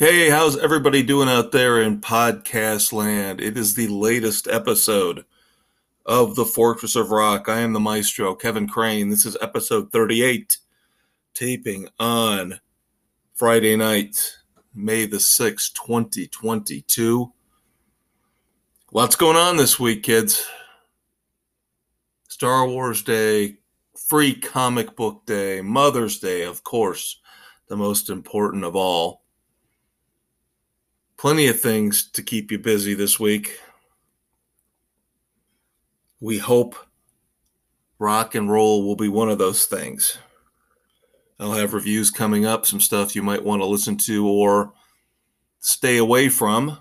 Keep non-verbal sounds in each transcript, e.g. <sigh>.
Hey, how's everybody doing out there in podcast land? It is the latest episode of The Fortress of Rock. I am the maestro, Kevin Crane. This is episode 38, taping on Friday night, May the 6th, 2022. Lots going on this week, kids. Star Wars Day, Free Comic Book Day, Mother's Day, of course, the most important of all. Plenty of things to keep you busy this week. We hope rock and roll will be one of those things. I'll have reviews coming up, some stuff you might want to listen to or stay away from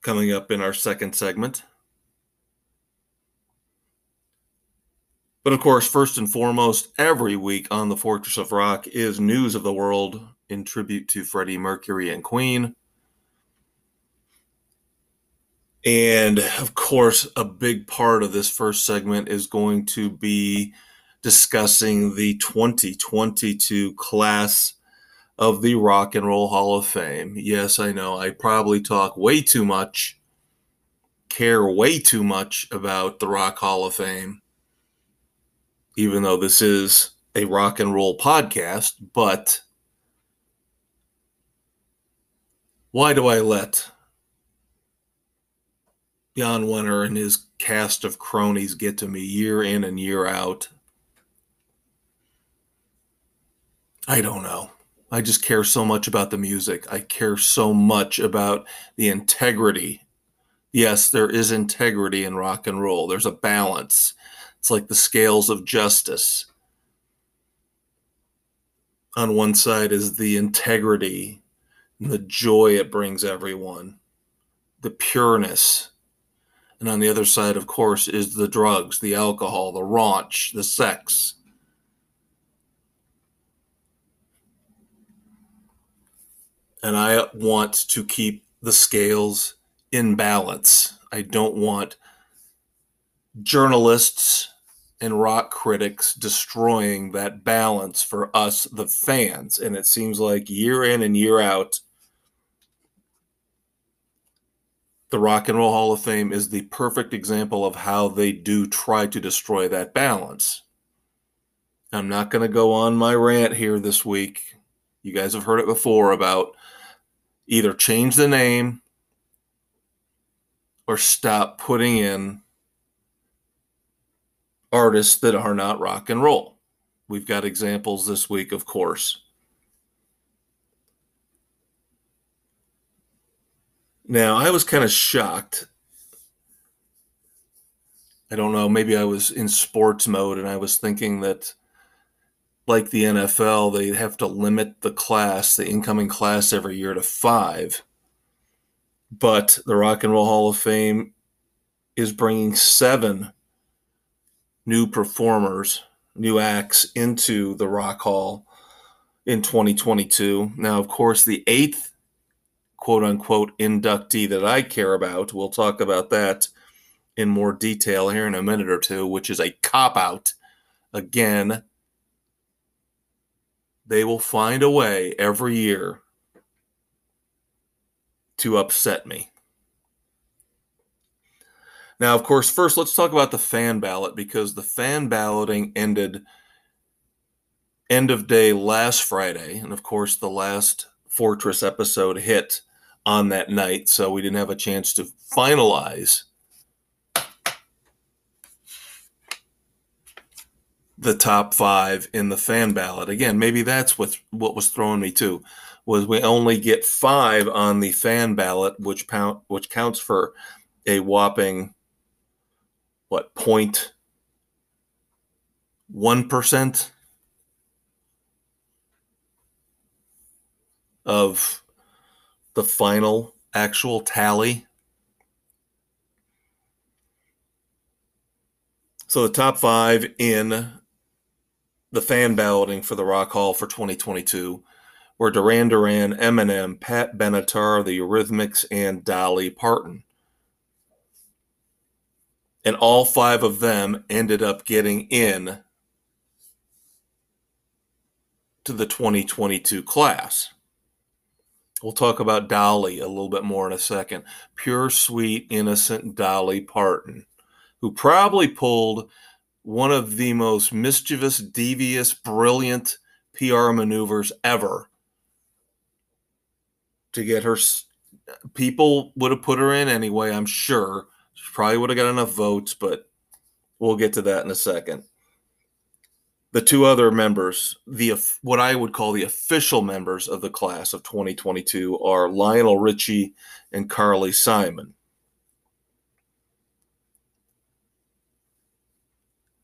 coming up in our second segment. But of course, first and foremost, every week on the Fortress of Rock is news of the world in tribute to Freddie Mercury and Queen. And of course, a big part of this first segment is going to be discussing the 2022 class of the Rock and Roll Hall of Fame. Yes, I know I probably talk way too much, care way too much about the Rock Hall of Fame even though this is a rock and roll podcast, but why do I let Jan Wenner and his cast of cronies get to me year in and year out? I don't know. I just care so much about the music. I care so much about the integrity. Yes, there is integrity in rock and roll. There's a balance. It's like the scales of justice. On one side is the integrity the joy it brings everyone, the pureness. And on the other side, of course, is the drugs, the alcohol, the raunch, the sex. And I want to keep the scales in balance. I don't want journalists and rock critics destroying that balance for us, the fans. And it seems like year in and year out, the Rock and Roll Hall of Fame is the perfect example of how they do try to destroy that balance. I'm not going to go on my rant here this week. You guys have heard it before about either change the name or stop putting in artists that are not rock and roll. We've got examples this week, of course. Now, I was kind of shocked. I don't know, maybe I was in sports mode and I was thinking that, like the NFL, they have to limit the class, the incoming class every year to five. But the Rock and Roll Hall of Fame is bringing seven new performers, new acts into the Rock Hall in 2022. Now, of course, the eighth quote unquote inductee that I care about, we'll talk about that in more detail here in a minute or two, which is a cop out. Again, they will find a way every year to upset me. Now, of course, first let's talk about the fan ballot because the fan balloting ended end of day last Friday. And of course, the last Fortress episode hit on that night. So we didn't have a chance to finalize the top five in the fan ballot. Again, maybe that's what what was throwing me too, was we only get five on the fan ballot, which count which counts for a whopping what point one percent of the final actual tally. So the top five in the fan balloting for the Rock Hall for 2022 were Duran Duran, Eminem, Pat Benatar, the Eurythmics, and Dolly Parton and all five of them ended up getting in to the 2022 class. We'll talk about Dolly a little bit more in a second. Pure, sweet, innocent Dolly Parton, who probably pulled one of the most mischievous, devious, brilliant PR maneuvers ever to get her. People would have put her in anyway, I'm sure. She probably would have got enough votes, but we'll get to that in a second. The two other members, the what I would call the official members of the class of 2022, are Lionel Richie and Carly Simon.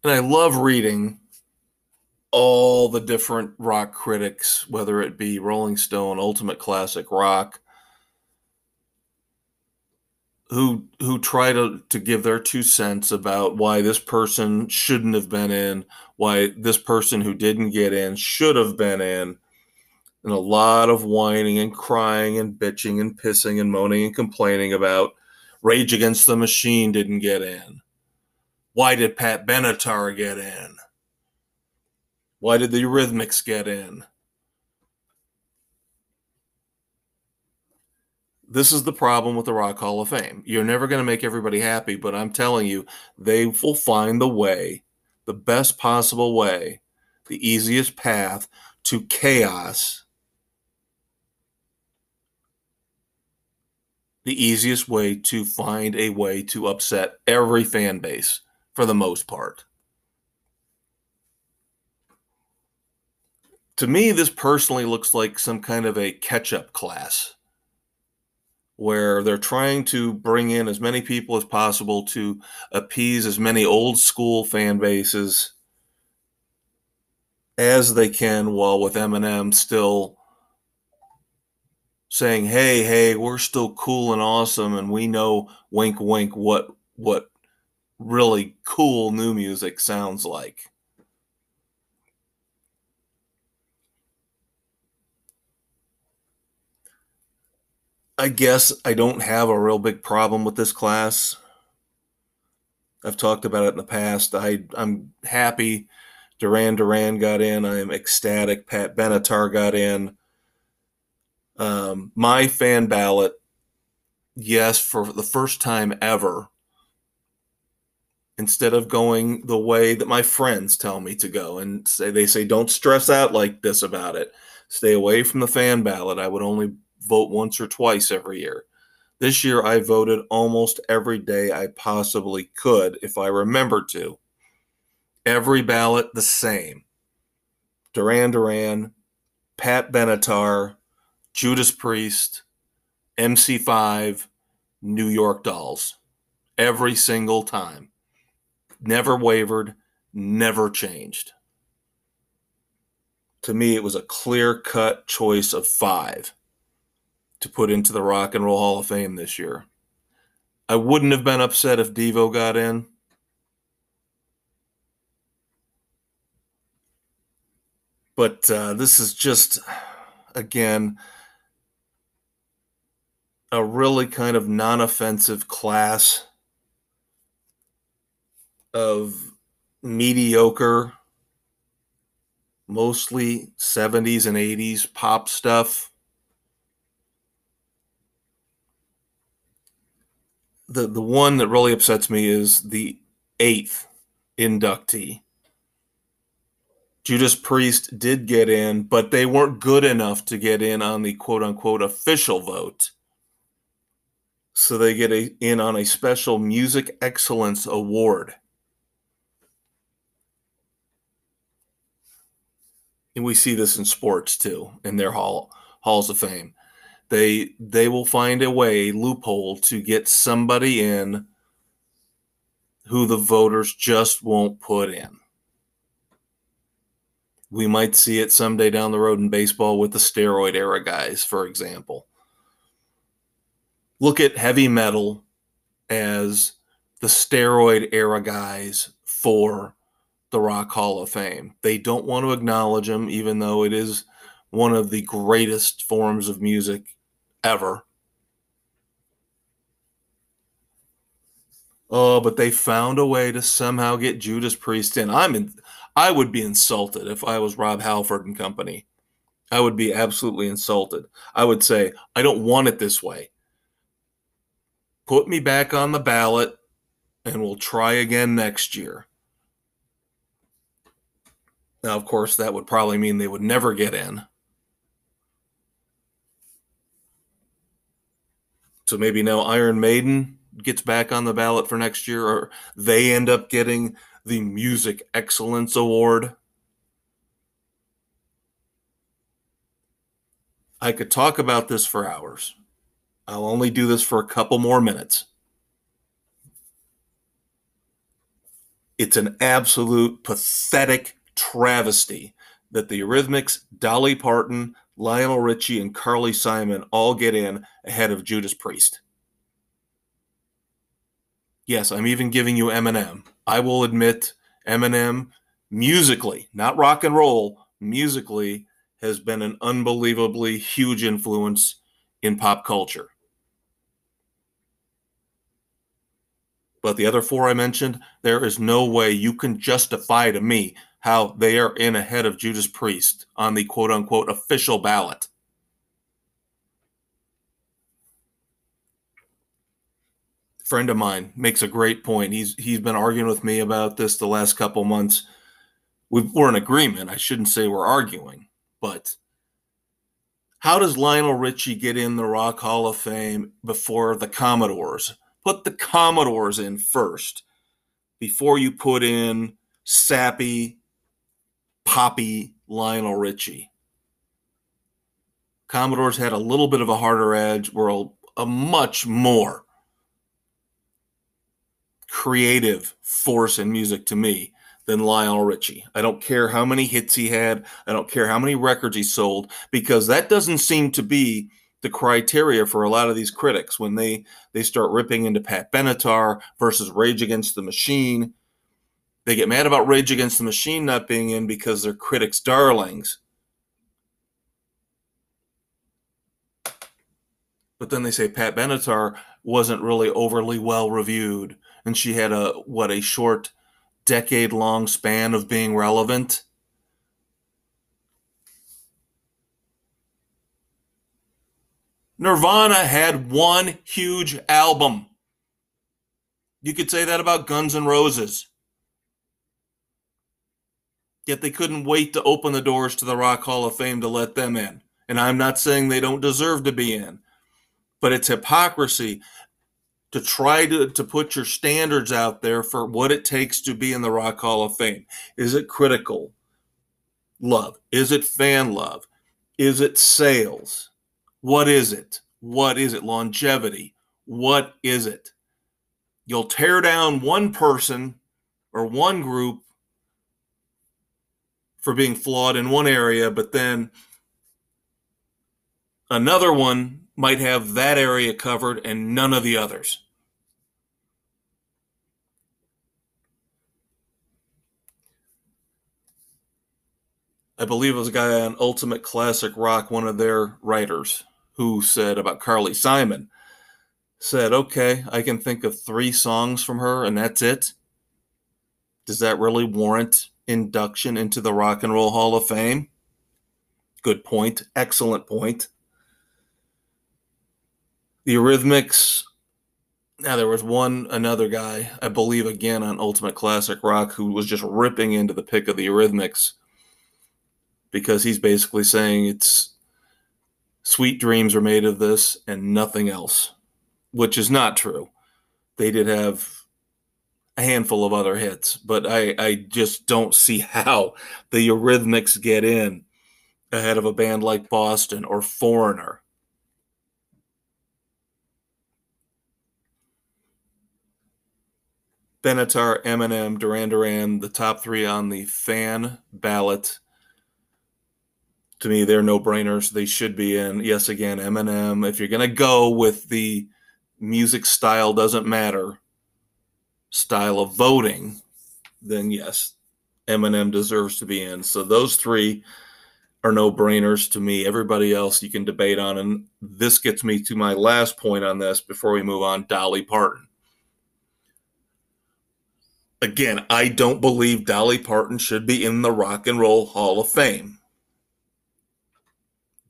And I love reading all the different rock critics, whether it be Rolling Stone, Ultimate Classic Rock, who who try to to give their two cents about why this person shouldn't have been in, why this person who didn't get in should have been in, and a lot of whining and crying and bitching and pissing and moaning and complaining about Rage Against the Machine didn't get in. Why did Pat Benatar get in? Why did the Eurythmics get in? This is the problem with the Rock Hall of Fame. You're never going to make everybody happy, but I'm telling you, they will find the way, the best possible way, the easiest path to chaos, the easiest way to find a way to upset every fan base for the most part. To me, this personally looks like some kind of a catch up class where they're trying to bring in as many people as possible to appease as many old school fan bases as they can while with Eminem still saying hey hey we're still cool and awesome and we know wink wink what what really cool new music sounds like. I guess I don't have a real big problem with this class. I've talked about it in the past. I I'm happy Duran Duran got in. I am ecstatic Pat Benatar got in. Um, my fan ballot, yes, for the first time ever, instead of going the way that my friends tell me to go and say they say don't stress out like this about it stay away from the fan ballot i would only vote once or twice every year. This year i voted almost every day i possibly could if i remembered to. Every ballot the same. Duran duran pat benatar judas priest mc5 new york dolls. Every single time. Never wavered, never changed. To me, it was a clear cut choice of five to put into the Rock and Roll Hall of Fame this year. I wouldn't have been upset if Devo got in. But uh, this is just, again, a really kind of non offensive class of mediocre, mostly 70s and 80s pop stuff. The, the one that really upsets me is the eighth inductee. Judas Priest did get in, but they weren't good enough to get in on the quote unquote official vote. So they get a, in on a special Music Excellence Award. and we see this in sports too in their hall halls of fame they they will find a way loophole to get somebody in who the voters just won't put in we might see it someday down the road in baseball with the steroid era guys for example look at heavy metal as the steroid era guys for the Rock Hall of Fame. They don't want to acknowledge him, even though it is one of the greatest forms of music ever. Oh, but they found a way to somehow get Judas Priest in. I'm in. I would be insulted if I was Rob Halford and company. I would be absolutely insulted. I would say, I don't want it this way. Put me back on the ballot and we'll try again next year. Now, of course, that would probably mean they would never get in. So maybe now Iron Maiden gets back on the ballot for next year, or they end up getting the Music Excellence Award. I could talk about this for hours. I'll only do this for a couple more minutes. It's an absolute pathetic travesty that the Eurythmics, Dolly Parton, Lionel Richie, and Carly Simon all get in ahead of Judas Priest. Yes, I'm even giving you Eminem. I will admit Eminem musically, not rock and roll, musically has been an unbelievably huge influence in pop culture. But the other four I mentioned, there is no way you can justify to me how they are in ahead of Judas Priest on the quote unquote official ballot. Friend of mine makes a great point. He's he's been arguing with me about this the last couple months. we we're in agreement. I shouldn't say we're arguing, but how does Lionel Richie get in the Rock Hall of Fame before the Commodores? Put the Commodores in first before you put in sappy, poppy Lionel Richie. Commodores had a little bit of a harder edge, were a, a much more creative force in music to me than Lionel Richie. I don't care how many hits he had, I don't care how many records he sold, because that doesn't seem to be the criteria for a lot of these critics when they they start ripping into Pat Benatar versus Rage Against the Machine. They get mad about Rage Against the Machine not being in because they're critics' darlings. But then they say Pat Benatar wasn't really overly well reviewed, and she had a what a short decade long span of being relevant. Nirvana had one huge album. You could say that about Guns N' Roses. Yet they couldn't wait to open the doors to the Rock Hall of Fame to let them in. And I'm not saying they don't deserve to be in, but it's hypocrisy to try to, to put your standards out there for what it takes to be in the Rock Hall of Fame. Is it critical love? Is it fan love? Is it sales? What is it? What is it? Longevity. What is it? You'll tear down one person or one group for being flawed in one area, but then another one might have that area covered and none of the others. I believe it was a guy on Ultimate Classic Rock, one of their writers who said about Carly Simon, said, okay, I can think of three songs from her and that's it. Does that really warrant induction into the Rock and Roll Hall of Fame? Good point. Excellent point. The Eurythmics. Now, there was one another guy, I believe, again on Ultimate Classic Rock, who was just ripping into the pick of the Eurythmics because he's basically saying it's Sweet dreams are made of this and nothing else, which is not true. They did have a handful of other hits, but I, I just don't see <laughs> how the Eurythmics get in ahead of a band like Boston or Foreigner. Benatar, Eminem, Duran Duran, the top three on the fan ballot to me, they're no brainers. They should be in. Yes, again, Eminem. If you're going to go with the music style doesn't matter style of voting, then yes, Eminem deserves to be in. So those three are no brainers to me. Everybody else you can debate on. And this gets me to my last point on this before we move on Dolly Parton. Again, I don't believe Dolly Parton should be in the Rock and Roll Hall of Fame.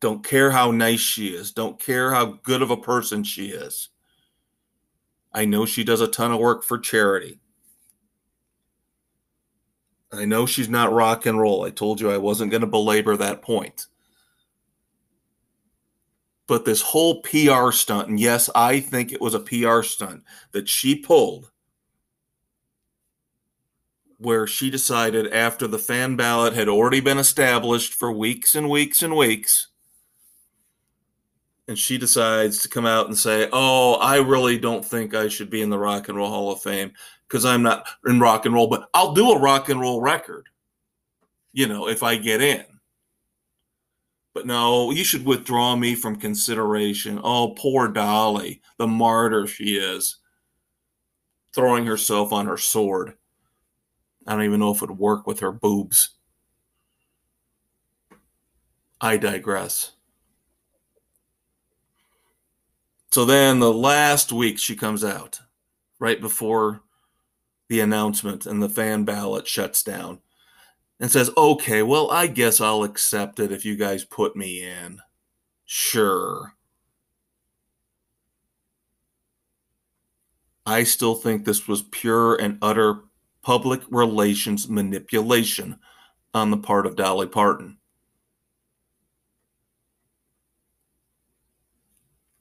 Don't care how nice she is. Don't care how good of a person she is. I know she does a ton of work for charity. I know she's not rock and roll. I told you I wasn't going to belabor that point. But this whole PR stunt, and yes, I think it was a PR stunt that she pulled, where she decided after the fan ballot had already been established for weeks and weeks and weeks, and she decides to come out and say, Oh, I really don't think I should be in the Rock and Roll Hall of Fame because I'm not in rock and roll, but I'll do a rock and roll record, you know, if I get in. But no, you should withdraw me from consideration. Oh, poor Dolly, the martyr she is, throwing herself on her sword. I don't even know if it would work with her boobs. I digress. So then the last week she comes out, right before the announcement and the fan ballot shuts down and says, okay, well, I guess I'll accept it if you guys put me in. Sure. I still think this was pure and utter public relations manipulation on the part of Dolly Parton.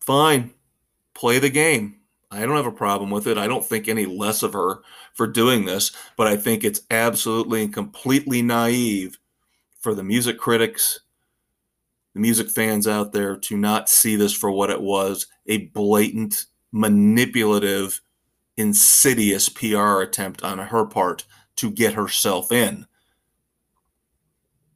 Fine, play the game. I don't have a problem with it. I don't think any less of her for doing this, but I think it's absolutely and completely naive for the music critics, the music fans out there to not see this for what it was a blatant, manipulative, insidious PR attempt on her part to get herself in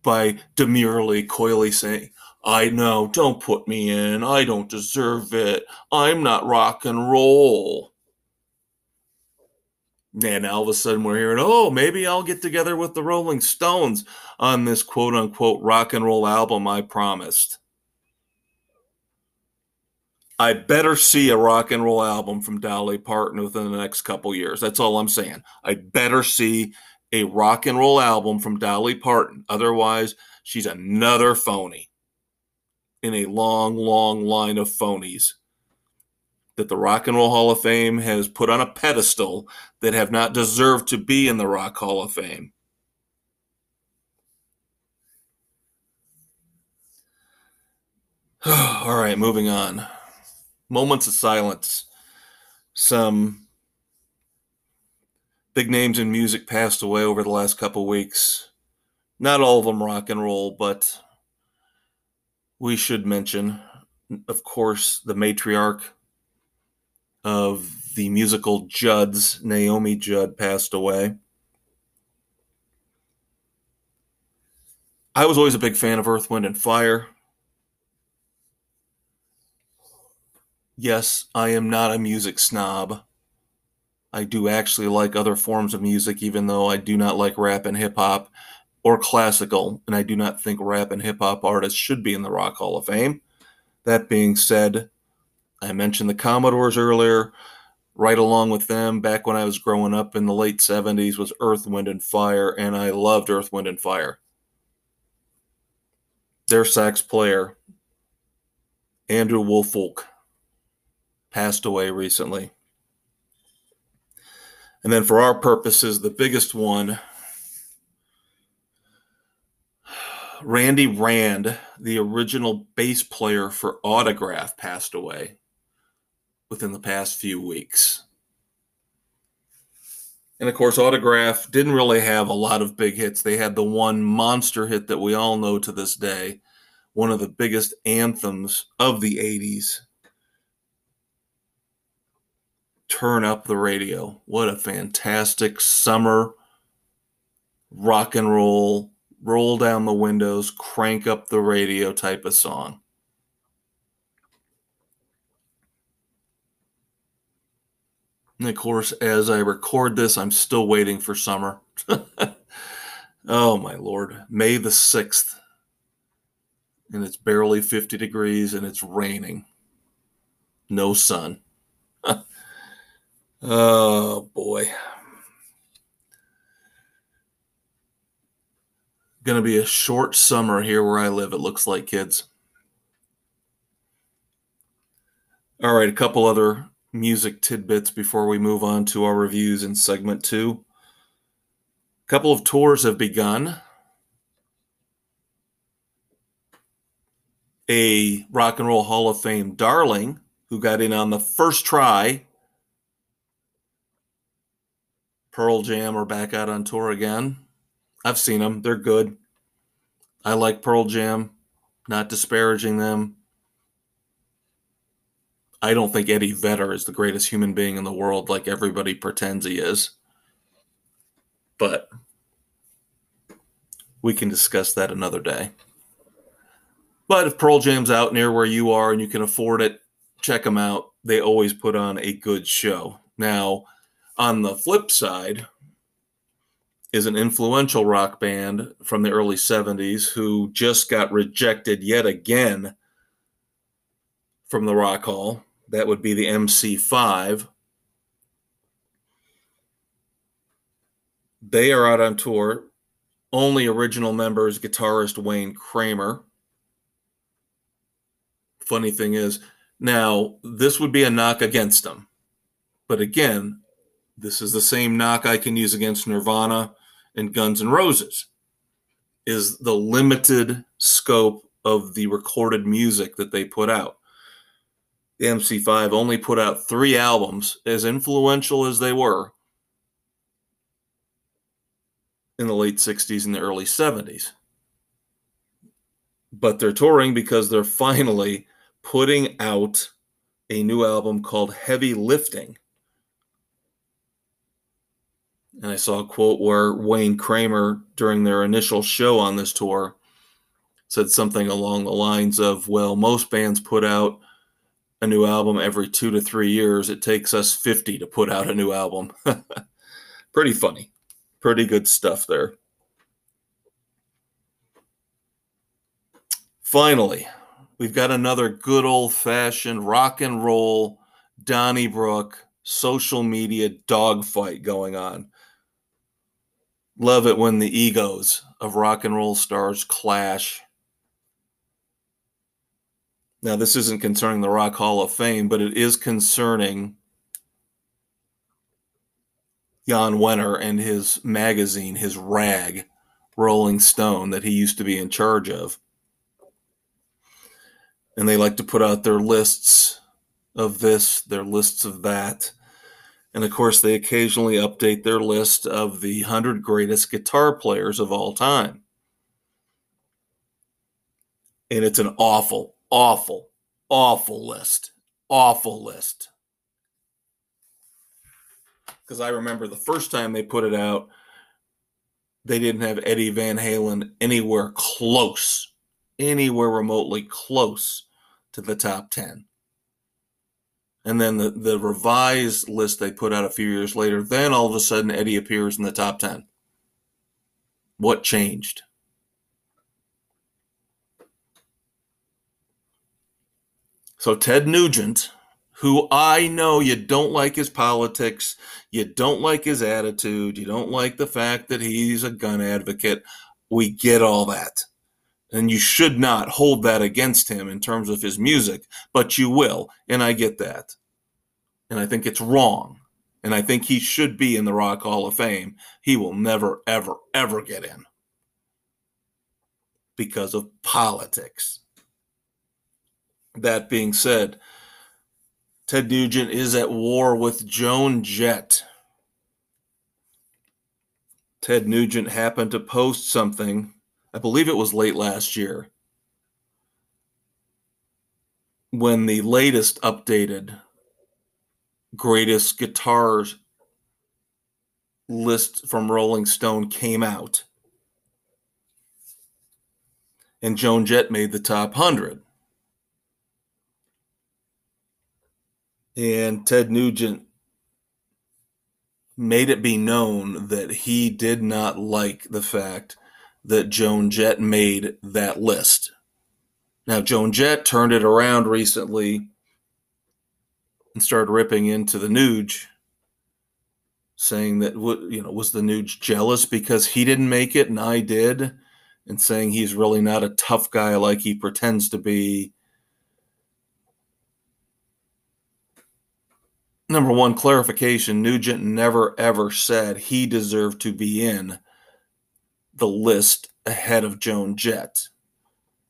by demurely, coyly saying, I know, don't put me in. I don't deserve it. I'm not rock and roll. And all of a sudden we're hearing, oh, maybe I'll get together with the Rolling Stones on this quote unquote rock and roll album I promised. I better see a rock and roll album from Dolly Parton within the next couple years. That's all I'm saying. I better see a rock and roll album from Dolly Parton. Otherwise, she's another phony in a long, long line of phonies that the Rock and Roll Hall of Fame has put on a pedestal that have not deserved to be in the Rock Hall of Fame. <sighs> All right, moving on. Moments of silence. Some big names in music passed away over the last couple weeks. Not all of them rock and roll, but we should mention, of course, the matriarch of the musical Judds, Naomi Judd, passed away. I was always a big fan of Earth, Wind, and Fire. Yes, I am not a music snob. I do actually like other forms of music, even though I do not like rap and hip hop or classical, and I do not think rap and hip hop artists should be in the Rock Hall of Fame. That being said, I mentioned the Commodores earlier. Right along with them, back when I was growing up in the late 70s, was Earth, Wind, and Fire, and I loved Earth, Wind, and Fire. Their sax player, Andrew Woolfolk, passed away recently. And then, for our purposes, the biggest one Randy Rand, the original bass player for Autograph, passed away within the past few weeks. And of course, Autograph didn't really have a lot of big hits. They had the one monster hit that we all know to this day, one of the biggest anthems of the 80s. Turn up the radio. What a fantastic summer rock and roll roll down the windows, crank up the radio type of song. And of course, as I record this, I'm still waiting for summer. <laughs> oh my lord. May the 6th. And it's barely 50 degrees and it's raining. No sun. <laughs> oh boy. Going to be a short summer here where I live, it looks like, kids. All right, a couple other music tidbits before we move on to our reviews in segment two. A couple of tours have begun. A Rock and Roll Hall of Fame darling who got in on the first try. Pearl Jam are back out on tour again. I've seen them, they're good. I like Pearl Jam, not disparaging them. I don't think Eddie Vedder is the greatest human being in the world like everybody pretends he is. But we can discuss that another day. But if Pearl Jam's out near where you are and you can afford it, check them out. They always put on a good show. Now, on the flip side, is an influential rock band from the early 70s who just got rejected yet again from the Rock Hall. That would be the MC5. They are out on tour. Only original members guitarist Wayne Kramer. Funny thing is, now this would be a knock against them. But again, this is the same knock I can use against Nirvana and Guns N' Roses is the limited scope of the recorded music that they put out. The MC5 only put out three albums, as influential as they were in the late 60s and the early 70s. But they're touring because they're <laughs> finally putting out a new album called Heavy Lifting and I saw a quote where Wayne Kramer, during their initial show on this tour, said something along the lines of, Well, most bands put out a new album every two to three years. It takes us 50 to put out a new album. <laughs> Pretty funny. Pretty good stuff there. Finally, we've got another good old fashioned rock and roll Donnybrook social media dogfight going on. Love it when the egos of rock and roll stars clash. Now, this isn't concerning the Rock Hall of Fame, but it is concerning Jan Wenner and his magazine, his rag, Rolling Stone, that he used to be in charge of. And they like to put out their lists of this, their lists of that. And of course, they occasionally update their list of the 100 greatest guitar players of all time. And it's an awful, awful, awful list. Awful list. Because I remember the first time they put it out, they didn't have Eddie Van Halen anywhere close, anywhere remotely close to the top 10 and then the, the revised list they put out a few years later, then all of a sudden Eddie appears in the top 10. What changed? So, Ted Nugent, who I know you don't like his politics, you don't like his attitude, you don't like the fact that he's a gun advocate. We get all that and you should not hold that against him in terms of his music, but you will, and I get that. And I think it's wrong. And I think he should be in the Rock Hall of Fame. He will never, ever, ever get in because of politics. That being said, Ted Nugent is at war with Joan Jett. Ted Nugent happened to post something I believe it was late last year, when the latest updated greatest guitars list from Rolling Stone came out. And Joan Jett made the top 100. And Ted Nugent made it be known that he did not like the fact that Joan Jett made that list. Now, Joan Jett turned it around recently and started ripping into the Nuge, saying that you know was the Nuge jealous because he didn't make it and I did, and saying he's really not a tough guy like he pretends to be. Number one, clarification Nugent never ever said he deserved to be in the list ahead of Joan Jett.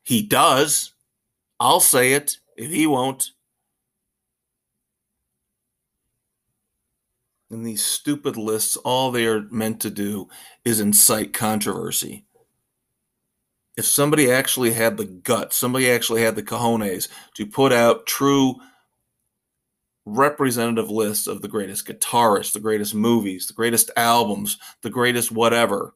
He does. I'll say it if he won't. And these stupid lists, all they are meant to do is incite controversy. If somebody actually had the guts, somebody actually had the cojones to put out true representative lists of the greatest guitarists, the greatest movies, the greatest albums, the greatest whatever,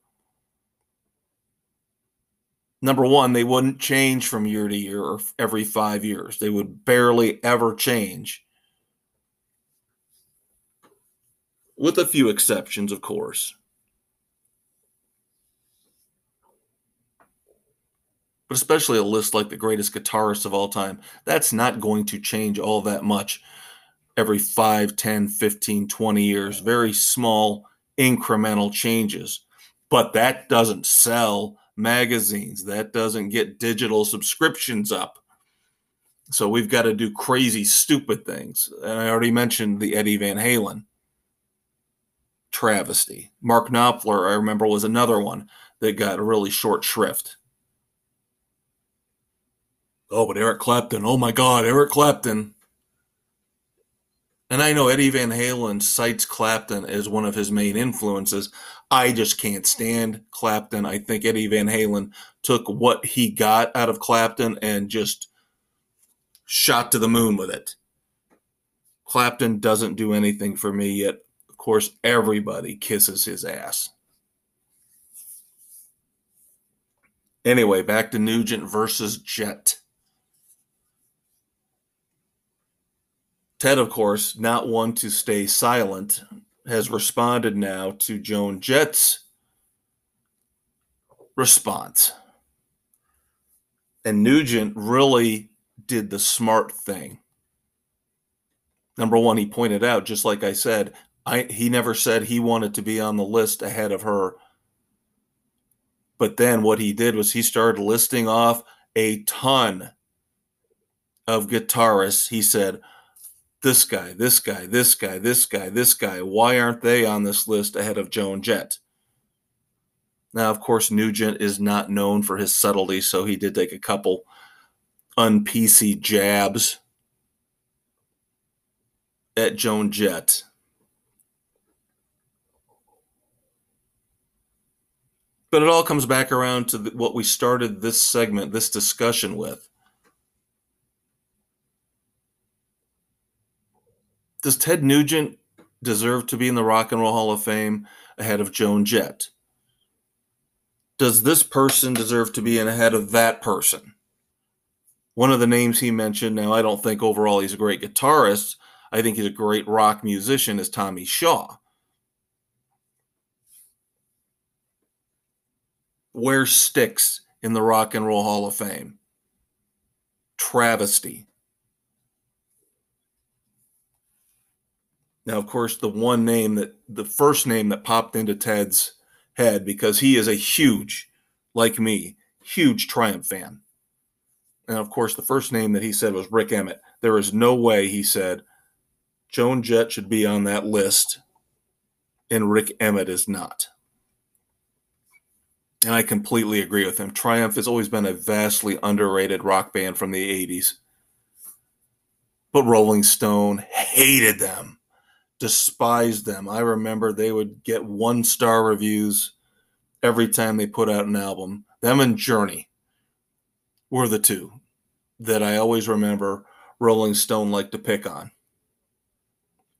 number one, they wouldn't change from year to year or every five years. They would barely ever change. With a few exceptions, of course. But especially a list like the greatest guitarists of all time, that's not going to change all that much every 5, 10, 15, 20 years. Very small incremental changes. But that doesn't sell magazines. That doesn't get digital subscriptions up. So we've got to do crazy, stupid things. And I already mentioned the Eddie Van Halen travesty. Mark Knopfler, I remember, was another one that got a really short shrift. Oh, but Eric Clapton. Oh my God, Eric Clapton. And I know Eddie Van Halen cites Clapton as one of his main influences. I just can't stand Clapton. I think Eddie Van Halen took what he got out of Clapton and just shot to the moon with it. Clapton doesn't do anything for me yet. Of course, everybody kisses his ass. Anyway, back to Nugent versus Jett. Ted, of course, not one to stay silent, has responded now to Joan Jett's response. And Nugent really did the smart thing. Number one, he pointed out, just like I said, I, he never said he wanted to be on the list ahead of her. But then what he did was he started listing off a ton of guitarists. He said, this guy, this guy, this guy, this guy, this guy. Why aren't they on this list ahead of Joan Jett? Now, of course, Nugent is not known for his subtlety, so he did take a couple un-PC jabs at Joan Jett. But it all comes back around to what we started this segment, this discussion with. Does Ted Nugent deserve to be in the Rock and Roll Hall of Fame ahead of Joan Jett? Does this person deserve to be in ahead of that person? One of the names he mentioned, now I don't think overall he's a great guitarist. I think he's a great rock musician, is Tommy Shaw. Where Styx in the Rock and Roll Hall of Fame? Travesty. Now, of course, the one name that the first name that popped into Ted's head because he is a huge, like me, huge Triumph fan. And of course, the first name that he said was Rik Emmett. There is no way he said Joan Jett should be on that list and Rik Emmett is not. And I completely agree with him. Triumph has always been a vastly underrated rock band from the 80s. But Rolling Stone hated them despised them. I remember they would get one star reviews every time they put out an album. Them and Journey were the two that I always remember Rolling Stone liked to pick on.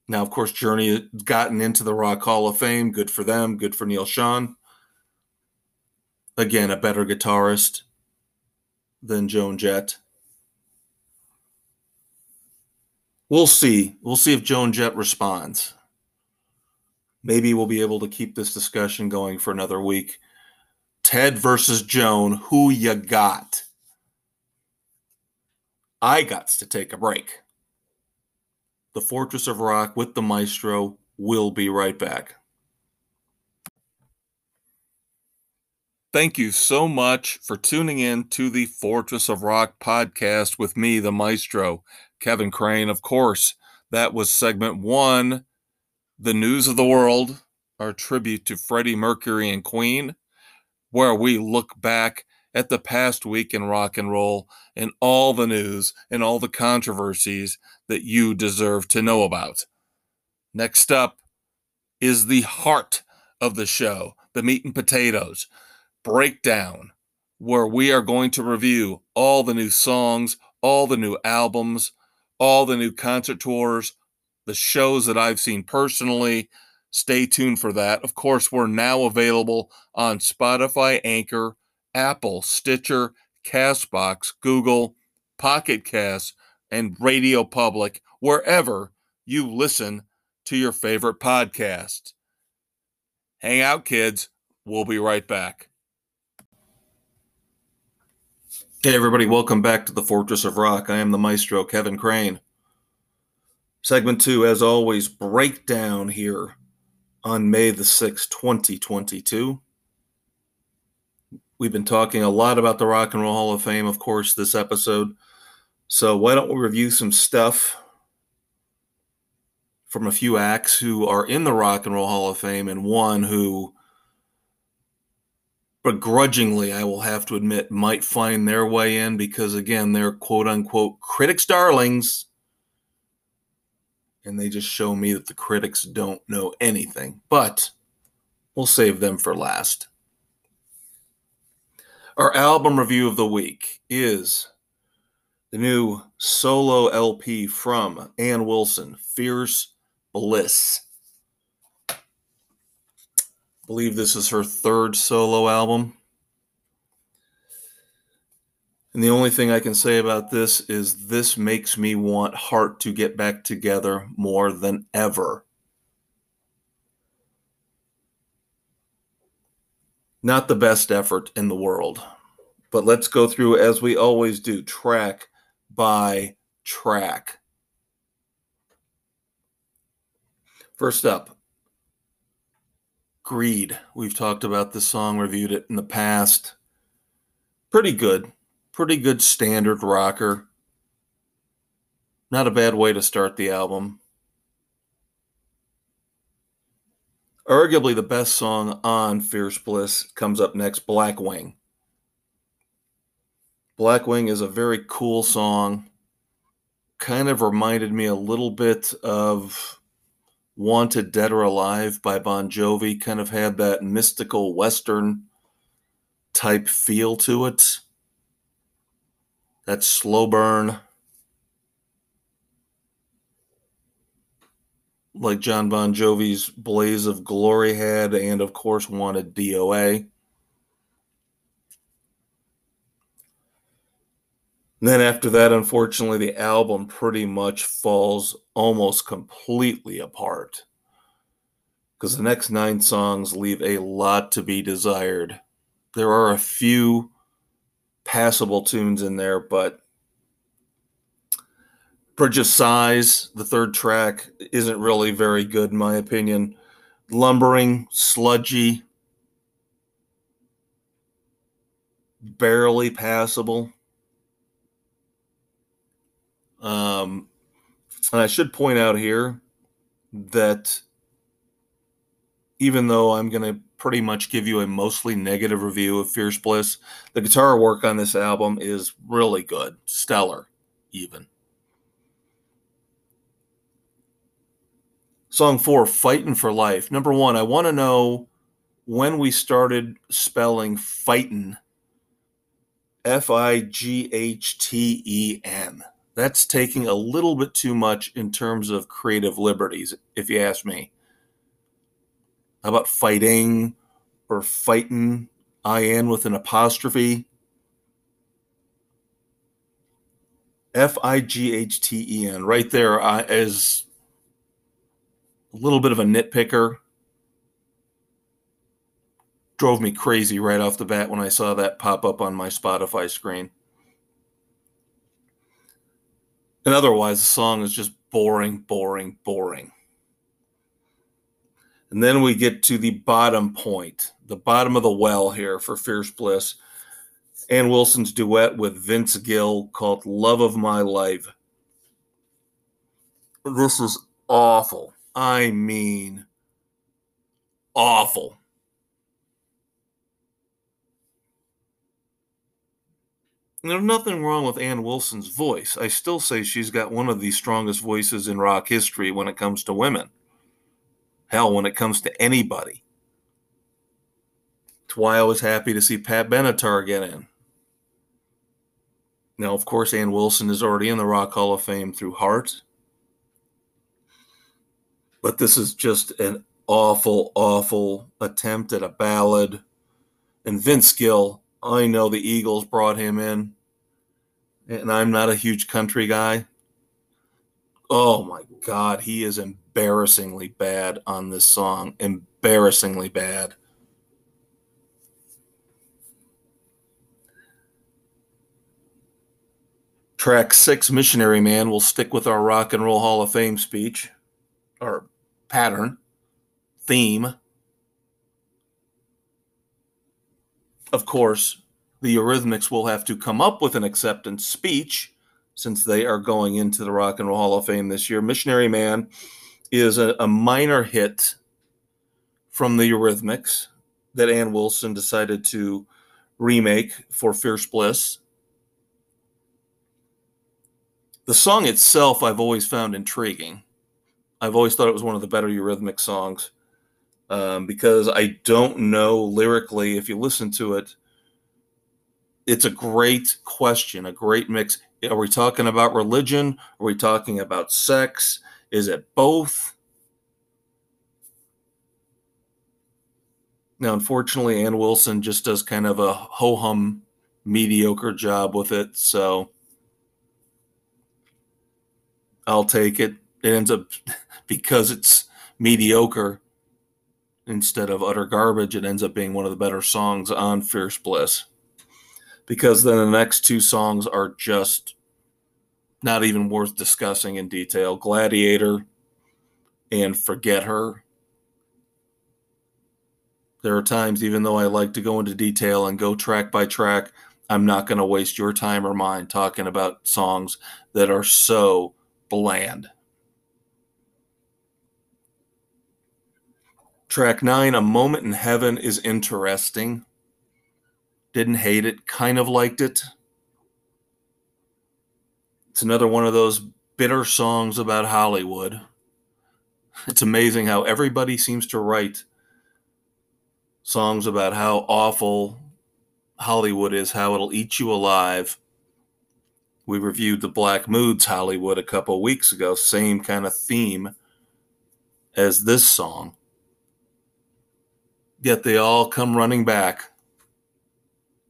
Now, of course, Journey has gotten into the Rock Hall of Fame. Good for them. Good for Neal Schon. Again, a better guitarist than Joan Jett. We'll see. We'll see if Joan Jett responds. Maybe we'll be able to keep this discussion going for another week. Ted versus Joan, who you got? I got to take a break. The Fortress of Rock with the Maestro will be right back. Thank you so much for tuning in to the Fortress of Rock podcast with me, the Maestro. Kevin Crane, of course, That was segment one, The News of the World, our tribute to Freddie Mercury and Queen, where we look back at the past week in rock and roll and all the news and all the controversies that you deserve to know about. Next up is the heart of the show, the meat and potatoes breakdown, where we are going to review all the new songs, all the new albums, all the new concert tours, the shows that I've seen personally. Stay tuned for that. Of course, we're now available on Spotify, Anchor, Apple, Stitcher, Castbox, Google, Pocket Cast, and Radio Public, wherever you listen to your favorite podcast. Hang out, kids. We'll be right back. Hey, everybody, welcome back to the Fortress of Rock. I am the maestro, Kevin Crane. Segment two, as always, breakdown here on May the 6th, 2022. We've been talking a lot about the Rock and Roll Hall of Fame, of course, this episode. So why don't we review some stuff from a few acts who are in the Rock and Roll Hall of Fame and one who begrudgingly, I will have to admit, might find their way in because, again, they're quote unquote critics' darlings. And they just show me that the critics don't know anything. But we'll save them for last. Our album review of the week is the new solo LP from Ann Wilson, Fierce Bliss. Believe this is her third solo album. And the only thing I can say about this is this makes me want Heart to get back together more than ever. Not the best effort in the world. But let's go through, as we always do, track by track. First up, Greed. We've talked about this song, reviewed it in the past. Pretty good. Pretty good standard rocker. Not a bad way to start the album. Arguably the best song on Fierce Bliss comes up next Blackwing. Blackwing is a very cool song. Kind of reminded me a little bit of Wanted Dead or Alive by Bon Jovi. Kind of had that mystical Western type feel to it. That slow burn. like Jon Bon Jovi's Blaze of Glory had, and of course wanted DOA. Then after that, unfortunately, the album pretty much falls almost completely apart because the next nine songs leave a lot to be desired. There are a few passable tunes in there, but for just size, the third track isn't really very good, in my opinion. Lumbering, sludgy, barely passable. Um, and I should point out here that even though I'm going to pretty much give you a mostly negative review of Fierce Bliss, the guitar work on this album is really good, stellar, even. Song four, Fighting for Life. Number one, I want to know when we started spelling fighting F I G H T E N. That's taking a little bit too much in terms of creative liberties, if you ask me. How about fighting or fighting, IN with an apostrophe? F I G H T E N, right there uh, is a little bit of a nitpicker. Drove me crazy right off the bat when I saw that pop up on my Spotify screen. And otherwise, the song is just boring, boring, boring. And then we get to the bottom point, the bottom of the well here for Fierce Bliss. Ann Wilson's duet with Vince Gill called Love of My Life This is awful. I mean, awful. There's nothing wrong with Ann Wilson's voice. I still say she's got one of the strongest voices in rock history when it comes to women. Hell, when it comes to anybody. It's why I was happy to see Pat Benatar get in. Now, of course, Ann Wilson is already in the Rock Hall of Fame through Heart. But this is just an awful, awful attempt at a ballad. And Vince Gill, I know the Eagles brought him in, and I'm not a huge country guy. Oh my God, he is embarrassingly bad on this song. Embarrassingly bad. Track six, Missionary Man, will stick with our Rock and Roll Hall of Fame speech or pattern, theme. Of course, the Eurythmics will have to come up with an acceptance speech since they are going into the Rock and Roll Hall of Fame this year. Missionary Man is a, a minor hit from the Eurythmics that Ann Wilson decided to remake for Fierce Bliss. The song itself, I've always found intriguing. I've always thought it was one of the better Eurythmic songs um, because I don't know lyrically. If you listen to it, it's a great question, a great mix. Are we talking about religion? Are we talking about sex? Is it both? Now, unfortunately, Ann Wilson just does kind of a ho hum, mediocre job with it. So I'll take it. It ends up <laughs> because it's mediocre instead of utter garbage, it ends up being one of the better songs on Fierce Bliss. Because then the next two songs are just not even worth discussing in detail Gladiator and Forget Her. There are times, even though I like to go into detail and go track by track, I'm not going to waste your time or mine talking about songs that are so bland. Track nine, A Moment in Heaven, is interesting. Didn't hate it, kind of liked it. It's another one of those bitter songs about Hollywood. It's amazing how everybody seems to write songs about how awful Hollywood is, how it'll eat you alive. We reviewed the Black Moods Hollywood a couple weeks ago, same kind of theme as this song yet they all come running back.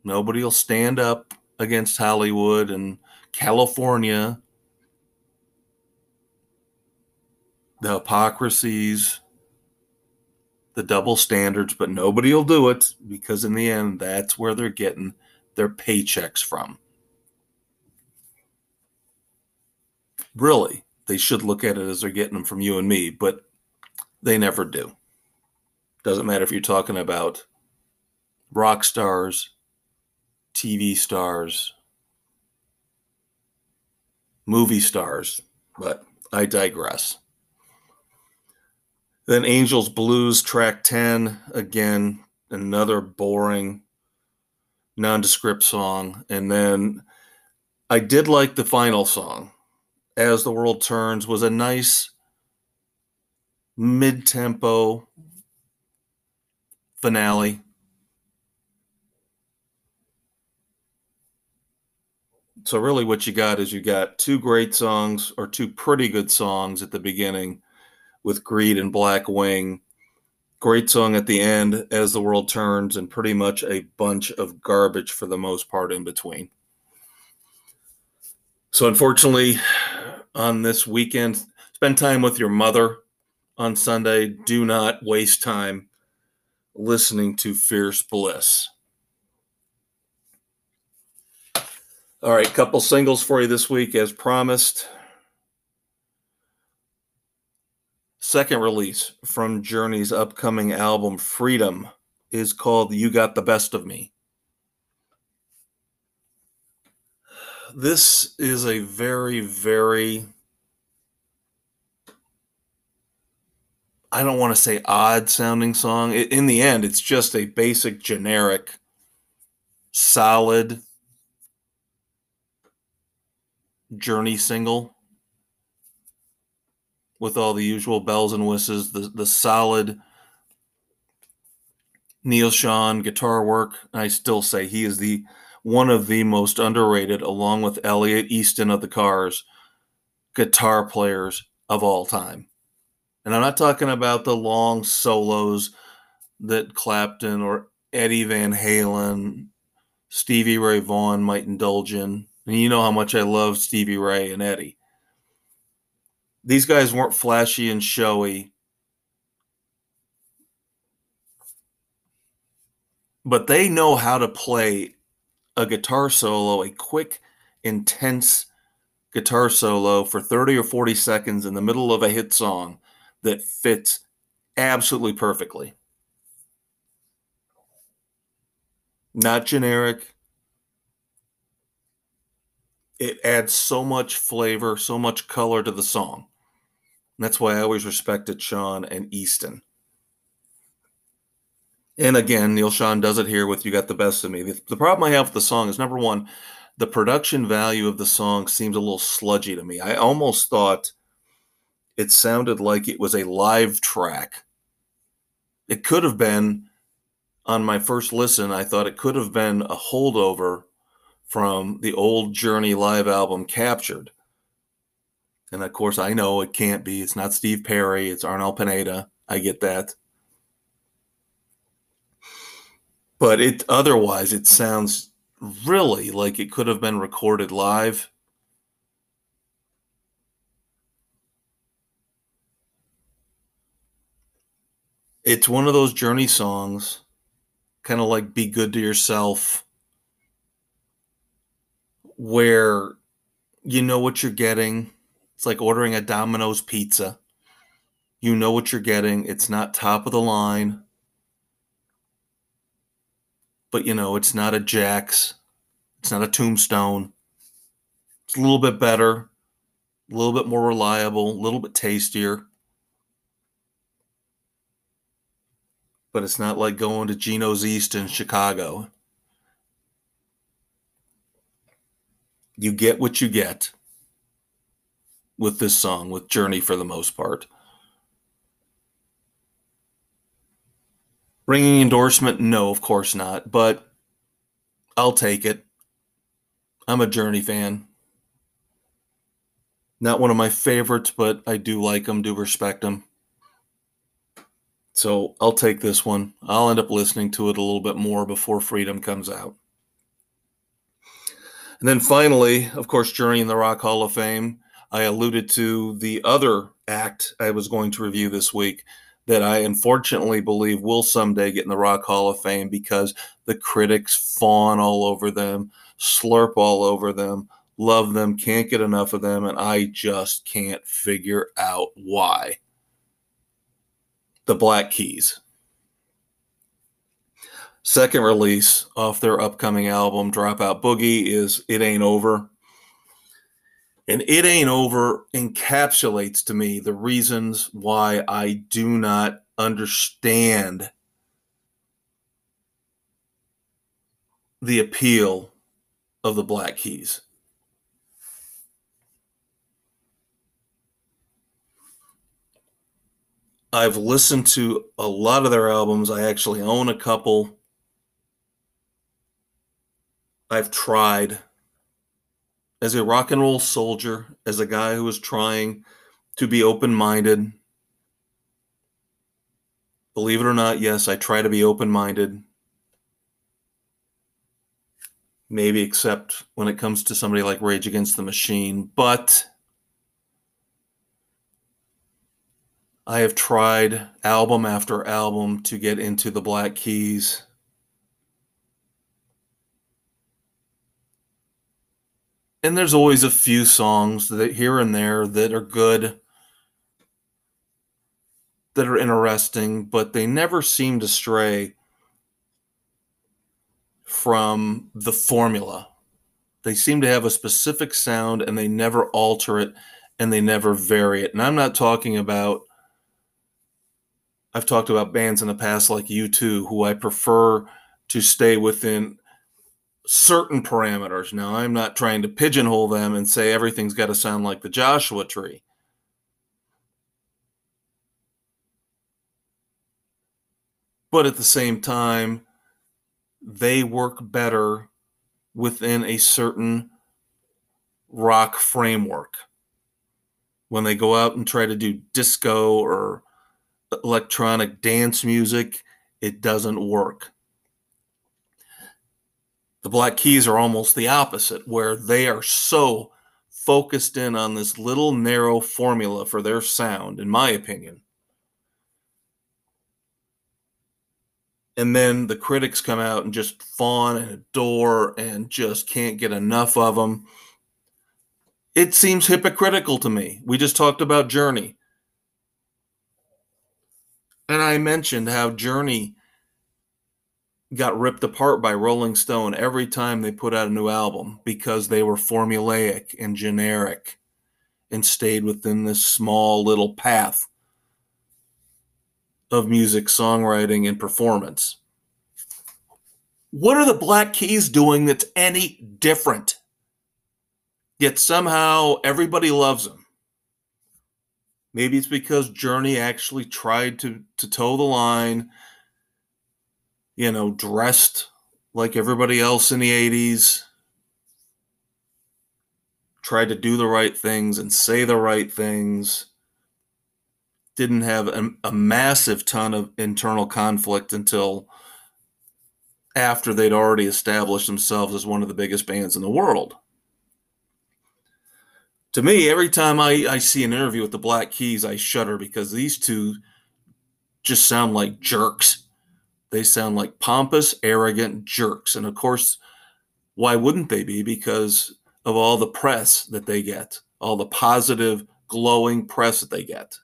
Nobody will stand up against Hollywood and California, the hypocrisies, the double standards, but nobody will do it because, in the end, that's where they're getting their paychecks from. Really, they should look at it as they're getting them from you and me, but they never do. Doesn't matter if you're talking about rock stars, TV stars, movie stars, but I digress. Then Angels Blues, track 10. Again, another boring, nondescript song. And then I did like the final song, As the World Turns, was a nice mid tempo, finale. So really what you got is you got two great songs or two pretty good songs at the beginning with Greed and Black Wing. Great song at the end as the world turns and pretty much a bunch of garbage for the most part in between. So unfortunately on this weekend spend time with your mother on Sunday. Do not waste time listening to Fierce Bliss. All right, couple singles for you this week as promised. Second release from Journey's upcoming album Freedom is called You Got the Best of Me. This is a very, very I don't want to say odd sounding song. In the end, it's just a basic, generic, solid journey single with all the usual bells and whistles, the, the solid Neal Schon guitar work. I still say he is the one of the most underrated, along with Elliot Easton of the Cars, guitar players of all time. And I'm not talking about the long solos that Clapton or Eddie Van Halen, Stevie Ray Vaughan might indulge in. And you know how much I love Stevie Ray and Eddie. These guys weren't flashy and showy, but they know how to play a guitar solo, a quick, intense guitar solo for 30 or 40 seconds in the middle of a hit song that fits absolutely perfectly. Not generic. It adds so much flavor, so much color to the song. And that's why I always respected Schon and Easton. And again, Neal Schon does it here with You Got the Best of Me. The, the, problem I have with the song is number one, the production value of the song seems a little sludgy to me. I almost thought it sounded like it was a live track. It could have been, on my first listen, I thought it could have been a holdover from the old Journey live album Captured. And of course, I know it can't be. It's not Steve Perry, it's Arnel Pineda. I get that. But it otherwise it sounds really like it could have been recorded live it's one of those journey songs, kind of like Be Good to Yourself, where you know what you're getting. It's like ordering a Domino's pizza. You know what you're getting. It's not top of the line, but you know, it's not a Jack's, it's not a Tombstone. It's a little bit better, a little bit more reliable, a little bit tastier. But it's not like going to Geno's East in Chicago. You get what you get with this song, with Journey for the most part. Ringing endorsement? No, of course not, but I'll take it. I'm a Journey fan. Not one of my favorites, but I do like them, do respect them. So I'll take this one. I'll end up listening to it a little bit more before Freedom comes out. And then finally, of course, Journey in the Rock Hall of Fame. I alluded to the other act I was going to review this week that I unfortunately believe will someday get in the Rock Hall of Fame because the critics fawn all over them, slurp all over them, love them, can't get enough of them, and I just can't figure out why the Black Keys. Second release off their upcoming album, Dropout Boogie, is It Ain't Over. And It Ain't Over encapsulates to me the reasons why I do not understand the appeal of the Black Keys. I've listened to a lot of their albums. I actually own a couple. I've tried as a rock and roll soldier, as a guy who was trying to be open minded. Believe it or not, yes, I try to be open minded. Maybe except when it comes to somebody like Rage Against the Machine. But I have tried album after album to get into the Black Keys. And there's always a few songs that here and there that are good, that are interesting, but they never seem to stray from the formula. They seem to have a specific sound and they never alter it and they never vary it. And I'm not talking about I've talked about bands in the past like U2, who I prefer to stay within certain parameters. Now, I'm not trying to pigeonhole them and say everything's got to sound like the Joshua tree. But at the same time, they work better within a certain rock framework. When they go out and try to do disco or electronic dance music, it doesn't work. The Black Keys are almost the opposite, where they are so focused in on this little narrow formula for their sound, in my opinion. And then the critics come out and just fawn and adore and just can't get enough of them. It seems hypocritical to me. We just talked about Journey. And I mentioned how Journey got ripped apart by Rolling Stone every time they put out a new album because they were formulaic and generic and stayed within this small little path of music, songwriting, and performance. What are the Black Keys doing that's any different? Yet somehow everybody loves them. Maybe it's because Journey actually tried to, to toe the line you know, dressed like everybody else in the 80s, tried to do the right things and say the right things, didn't have a, a massive ton of internal conflict until after they'd already established themselves as one of the biggest bands in the world. To me, every time I, I see an interview with the Black Keys, I shudder because these two just sound like jerks they sound like pompous, arrogant jerks. And of course, why wouldn't they be? Because of all the press that they get, all the positive, glowing press that they get.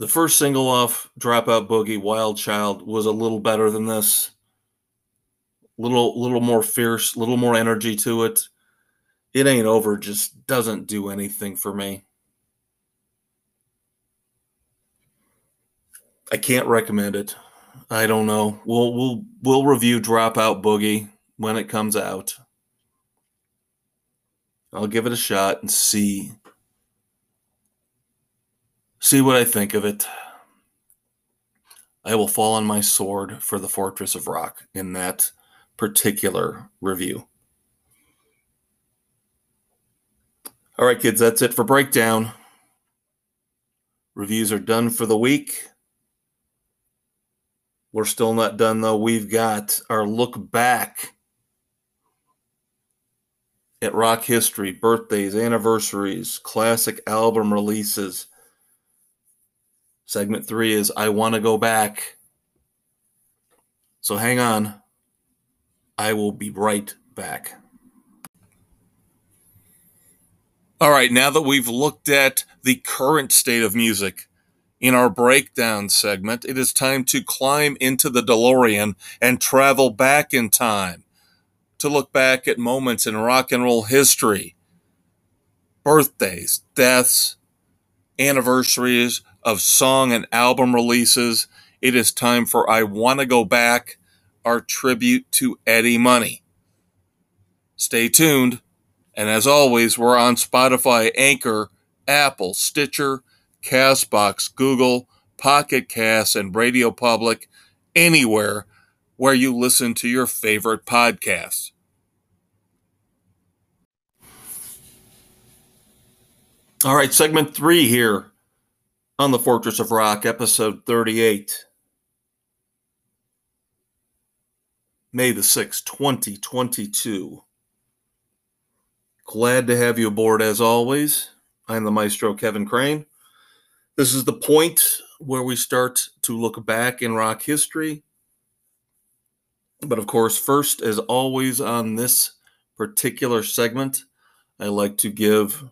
The first single off Dropout Boogie, Wild Child, was a little better than this. Little, little more fierce, little more energy to it. It ain't over just doesn't do anything for me. I can't recommend it. I don't know. We'll we'll we'll review Dropout Boogie when it comes out. I'll give it a shot and see see what I think of it. I will fall on my sword for the Fortress of Rock in that particular review. All right, kids, that's it for breakdown. Reviews are done for the week. We're still not done though. We've got our look back at rock history, birthdays, anniversaries, classic album releases. Segment three is I Want to Go Back. So hang on. I will be right back. All right, now that we've looked at the current state of music, in our breakdown segment, it is time to climb into the DeLorean and travel back in time to look back at moments in rock and roll history, birthdays, deaths, anniversaries of song and album releases. It is time for I Want to Go Back, our tribute to Eddie Money. Stay tuned. And as always, we're on Spotify, Anchor, Apple, Stitcher, Castbox, Google, Pocket Cast, and Radio Public, anywhere where you listen to your favorite podcasts. All right, segment three here on the Fortress of Rock, episode 38. May the 6th, 2022. Glad to have you aboard as always. I'm the maestro Kevin Crane. This is the point where we start to look back in rock history. But of course, first, as always, on this particular segment, I like to give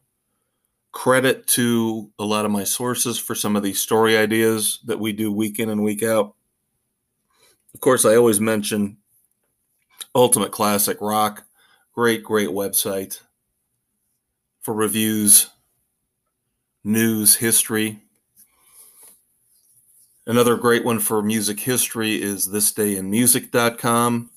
credit to a lot of my sources for some of these story ideas that we do week in and week out. Of course, I always mention Ultimate Classic Rock. Great, great website. for reviews, news, history. Another great one for music history is thisdayinmusic.com.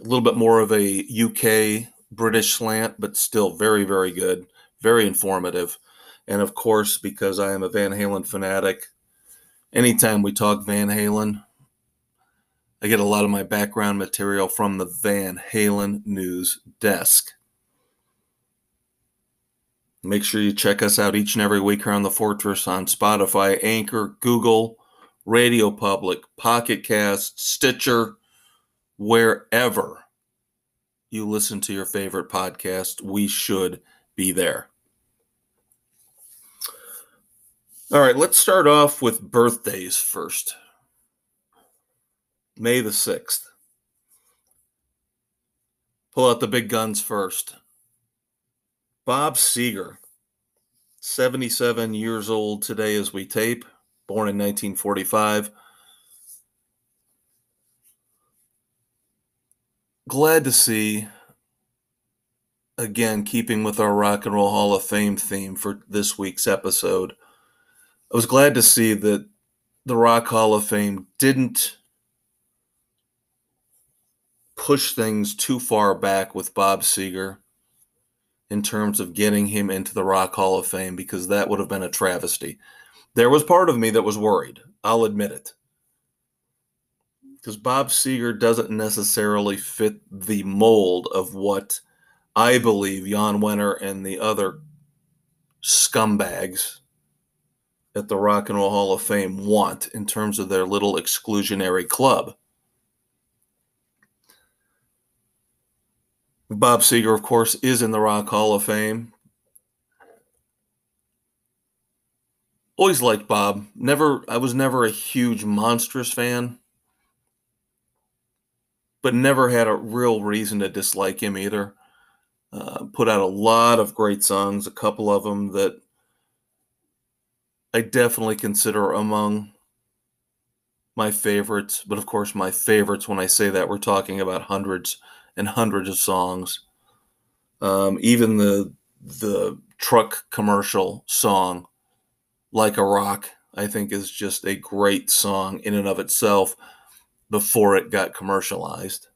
A little bit more of a UK British slant, but still very, very good, very informative. And of course, because I am a Van Halen fanatic, anytime we talk Van Halen, I get a lot of my background material from the Van Halen news desk. Make sure you check us out each and every week on the Fortress on Spotify, Anchor, Google, Radio Public, Pocket Cast, Stitcher, wherever you listen to your favorite podcast. We should be there. All right, let's start off with birthdays first. May the 6th. Pull out the big guns first. Bob Seger, 77 years old today as we tape, born in 1945. Glad to see, again, keeping with our Rock and Roll Hall of Fame theme for this week's episode, I was glad to see that the Rock Hall of Fame didn't push things too far back with Bob Seger in terms of getting him into the Rock Hall of Fame because that would have been a travesty. There was part of me that was worried. I'll admit it. Because Bob Seger doesn't necessarily fit the mold of what I believe Jan Wenner and the other scumbags at the Rock and Roll Hall of Fame want in terms of their little exclusionary club. Bob Seger, of course, is in the Rock Hall of Fame. Always liked Bob. Never, I was never a huge monstrous fan, but never had a real reason to dislike him either. Uh, put out a lot of great songs, a couple of them that I definitely consider among my favorites. But of course, my favorites, when I say that, we're talking about hundreds and hundreds of songs. Um, even the the truck commercial song, like a rock, I think is just a great song in and of itself. Before it got commercialized,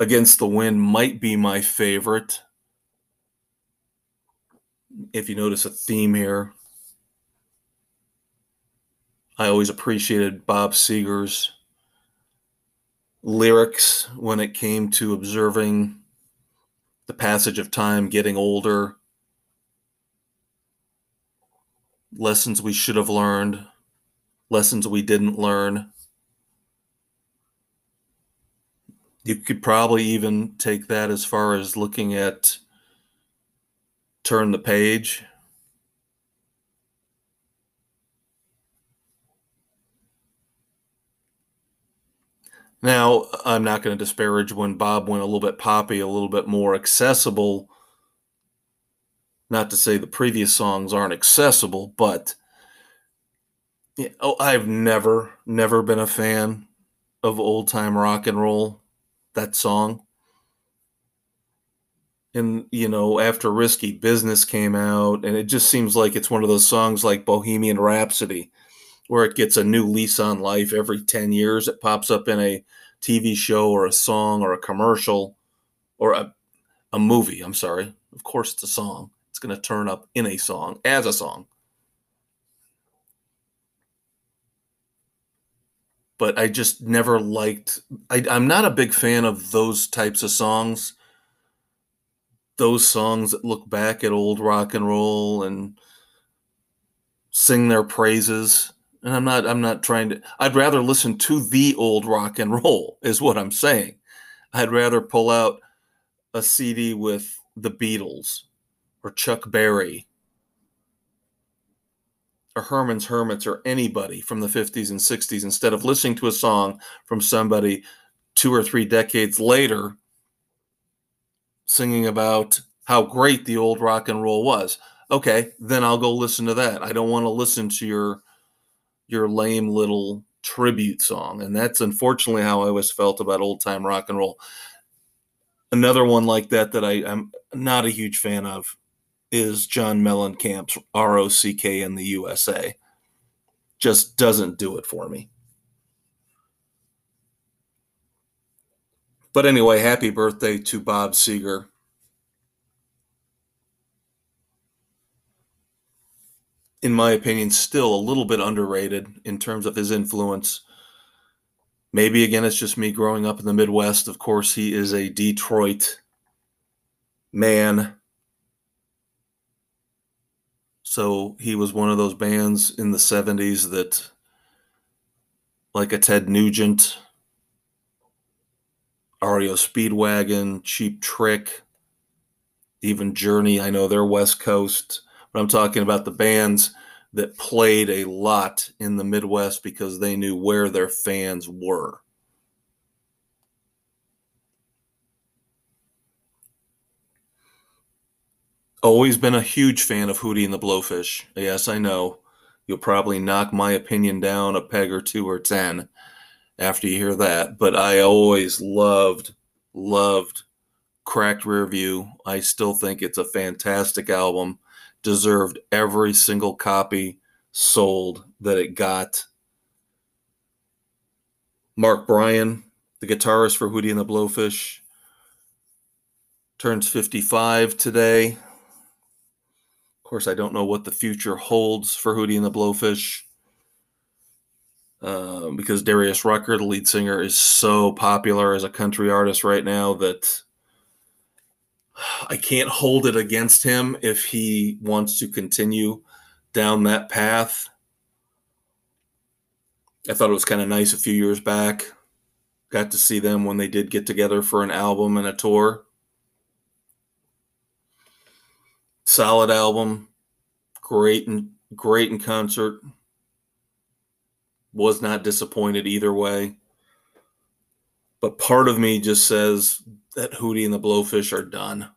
Against the Wind might be my favorite. If you notice a theme here, I always appreciated Bob Seger's lyrics when it came to observing the passage of time, getting older, lessons we should have learned, lessons we didn't learn. You could probably even take that as far as looking at turn the page Now, I'm not going to disparage when Bob went a little bit poppy, a little bit more accessible. Not to say the previous songs aren't accessible, but yeah, oh, I've never, never been a fan of old time rock and roll. That song. And, you know, after Risky Business came out, and it just seems like it's one of those songs like Bohemian Rhapsody where it gets a new lease on life every 10 years. It pops up in a TV show or a song or a commercial or a, a movie. I'm sorry. Of course, it's a song. It's going to turn up in a song as a song. But I just never liked, I, I'm not a big fan of those types of songs. Those songs that look back at old rock and roll and sing their praises and i'm not i'm not trying to i'd rather listen to the old rock and roll <laughs> is what i'm saying. I'd rather pull out a cd with the beatles or chuck berry or herman's hermits or anybody from the 50s and 60s instead of listening to a song from somebody two or three decades later singing about how great the old rock and roll was. Okay then i'll go listen to that. I don't want to listen to your your lame little tribute song. And that's unfortunately how I always felt about old time rock and roll. Another one like that that I, I'm not a huge fan of is John Mellencamp's ROCK in the USA. Just doesn't do it for me. But anyway, happy birthday to Bob Seger. In my opinion, still a little bit underrated in terms of his influence. Maybe again, it's just me growing up in the Midwest. Of course, he is a Detroit man. So he was one of those bands in the 70s that, like a Ted Nugent, REO Speedwagon, Cheap Trick, even Journey. I know they're West Coast, but I'm talking about the bands that played a lot in the Midwest because they knew where their fans were. Always been a huge fan of Hootie and the Blowfish. Yes, I know. You'll probably knock my opinion down a peg or two or ten after you hear that. But I always loved, loved Cracked Rear View. I still think it's a fantastic album. Deserved every single copy sold that it got. Mark Bryan, the guitarist for Hootie and the Blowfish, turns 55 today. Of course, I don't know what the future holds for Hootie and the Blowfish. Um, because Darius Rucker, the lead singer, is so popular as a country artist right now that I can't hold it against him if he wants to continue down that path. I thought it was kind of nice a few years back. Got to see them when they did get together for an album and a tour. Solid album, great and great in concert was not disappointed either way. But part of me just says that Hootie and the Blowfish are done.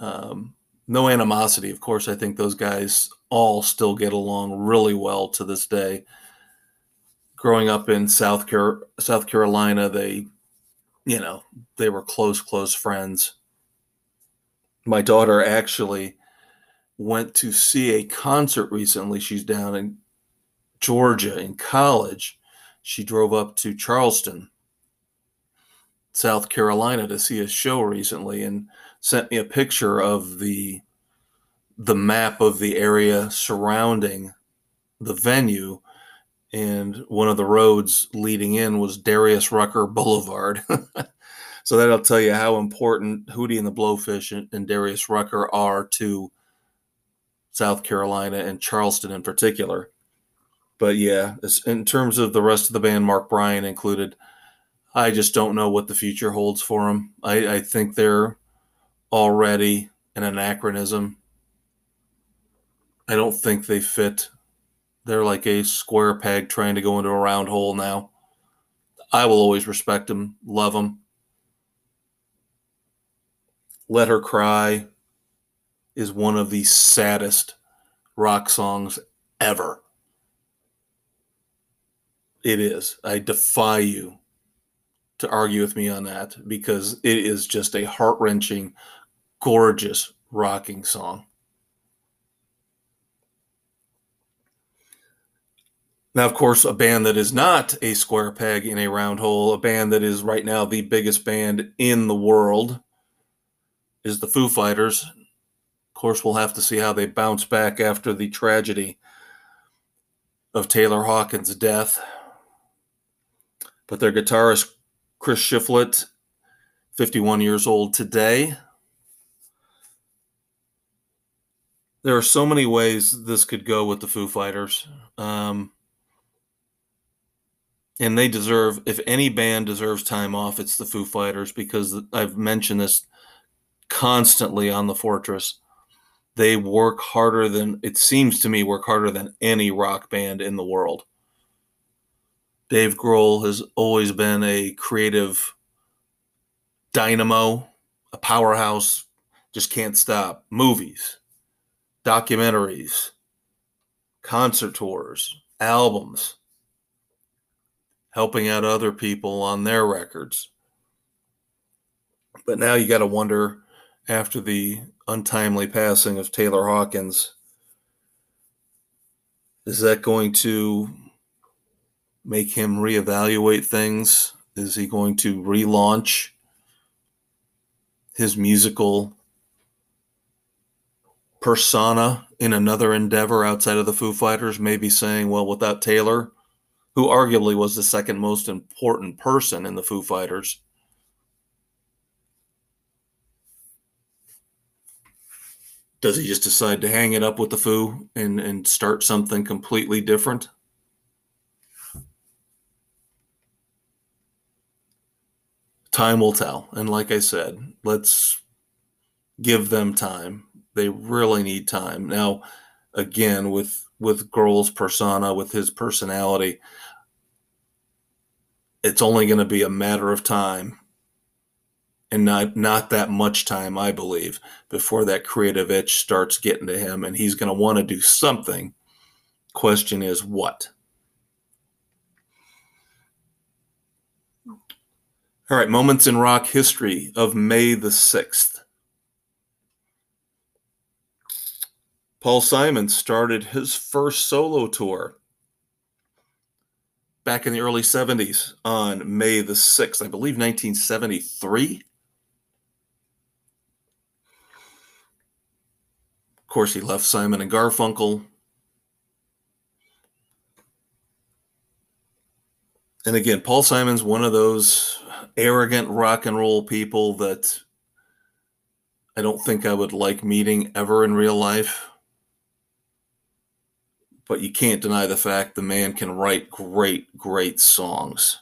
Um, no animosity, of course. I think those guys all still get along really well to this day. Growing up in South Car- South Carolina, they, you know, they were close, close friends. My daughter actually went to see a concert recently. She's down in Georgia in college. She drove up to Charleston, South Carolina to see a show recently and sent me a picture of the the map of the area surrounding the venue and one of the roads leading in was Darius Rucker <laughs> Boulevard. <laughs> so that'll tell you how important Hootie and the Blowfish and, Darius Rucker are to South Carolina and Charleston in particular. But yeah, in terms of the rest of the band, Mark Bryan included, I just don't know what the future holds for them. I, I think they're already an anachronism. I don't think they fit. They're like a square peg trying to go into a round hole now. I will always respect them, love them. Let Her Cry is one of the saddest rock songs ever. It is. I defy you to argue with me on that because it is just a heart wrenching, gorgeous rocking song. Now, of course, a band that is not a square peg in a round hole, a band that is right now the biggest band in the world, is the Foo Fighters. Of course, we'll have to see how they bounce back after the tragedy of Taylor Hawkins' death. But their guitarist, Chris Shiflett, 51 years old today. There are so many ways this could go with the Foo Fighters. Um, and they deserve, if any band deserves time off, it's the Foo Fighters because I've mentioned this constantly on the Fortress they work harder than it seems to me work harder than any rock band in the world. Dave Grohl has always been a creative dynamo, a powerhouse, just can't stop. Movies, documentaries, concert tours, albums, helping out other people on their records. But now you got to wonder after the untimely passing of Taylor Hawkins, is that going to make him reevaluate things? Is he going to relaunch his musical persona in another endeavor outside of the Foo Fighters? Maybe saying, well, without Taylor, who arguably was the second most important person in the Foo Fighters, does he just decide to hang it up with the Foo and, and start something completely different? Time will tell. And like I said, let's give them time. They really need time. Now, again, with with Grohl's persona, with his personality, it's only going to be a matter of time and not not that much time, I believe, before that creative itch starts getting to him, and he's going to want to do something. Question is what? All right, moments in rock history of May the 6th. Paul Simon started his first solo tour back in the early 70s on May the 6th, I believe 1973. Of course, he left Simon and Garfunkel. And again, Paul Simon's one of those arrogant rock and roll people that I don't think I would like meeting ever in real life. But you can't deny the fact the man can write great, great songs.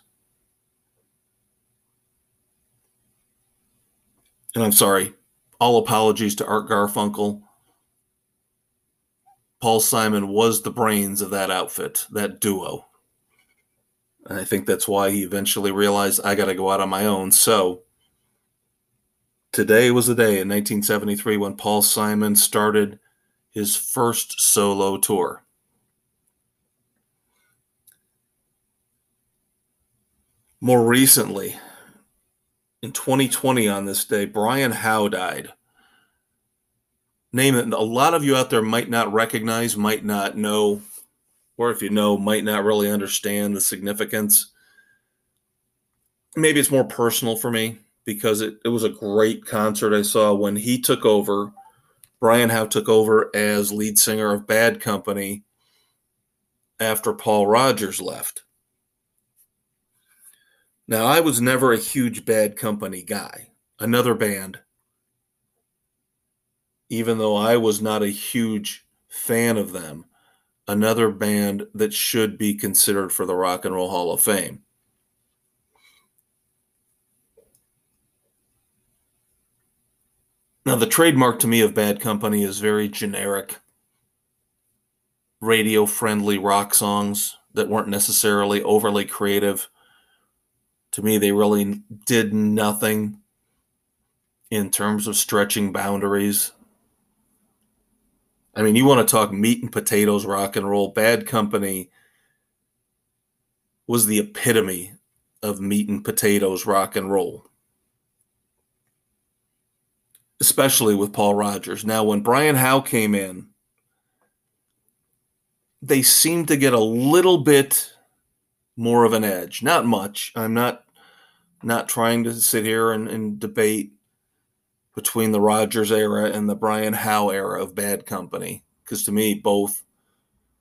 And I'm sorry, all apologies to Art Garfunkel. Paul Simon was the brains of that outfit, that duo. And I think that's why he eventually realized I got to go out on my own. So today was the day in 1973 when Paul Simon started his first solo tour. More recently, in 2020 on this day, Brian Howe died name that a lot of you out there might not recognize, might not know, or if you know, might not really understand the significance. Maybe it's more personal for me because it, it was a great concert I saw when he took over. Brian Howe took over as lead singer of Bad Company after Paul Rodgers left. Now, I was never a huge Bad Company guy. Another band even though I was not a huge fan of them, another band that should be considered for the Rock and Roll Hall of Fame. Now, the trademark to me of Bad Company is very generic, radio friendly rock songs that weren't necessarily overly creative. To me, they really did nothing in terms of stretching boundaries. I mean, you want to talk meat and potatoes rock and roll. Bad Company was the epitome of meat and potatoes rock and roll, especially with Paul Rodgers. Now, when Brian Howe came in, they seemed to get a little bit more of an edge. Not much. I'm not not trying to sit here and, and debate between the Rodgers era and the Brian Howe era of Bad Company. Because to me, both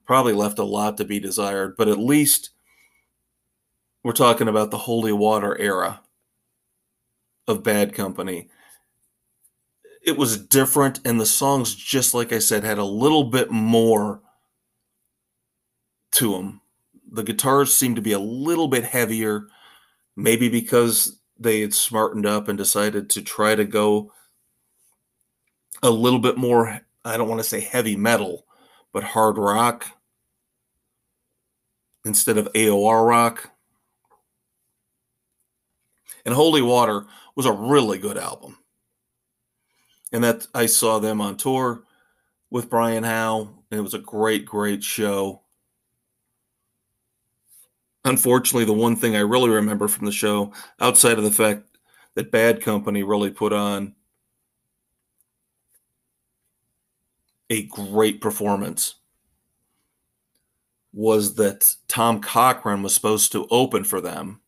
probably left a lot to be desired, but at least we're talking about the Holy Water era of Bad Company. It was different, and the songs, just like I said, had a little bit more to them. The guitars seemed to be a little bit heavier, maybe because they had smartened up and decided to try to go a little bit more, I don't want to say heavy metal, but hard rock instead of AOR rock. And Holy Water was a really good album. And that I saw them on tour with Brian Howe, and it was a great, great show. Unfortunately, the one thing I really remember from the show, outside of the fact that Bad Company really put on a great performance was that Tom Cochrane was supposed to open for them,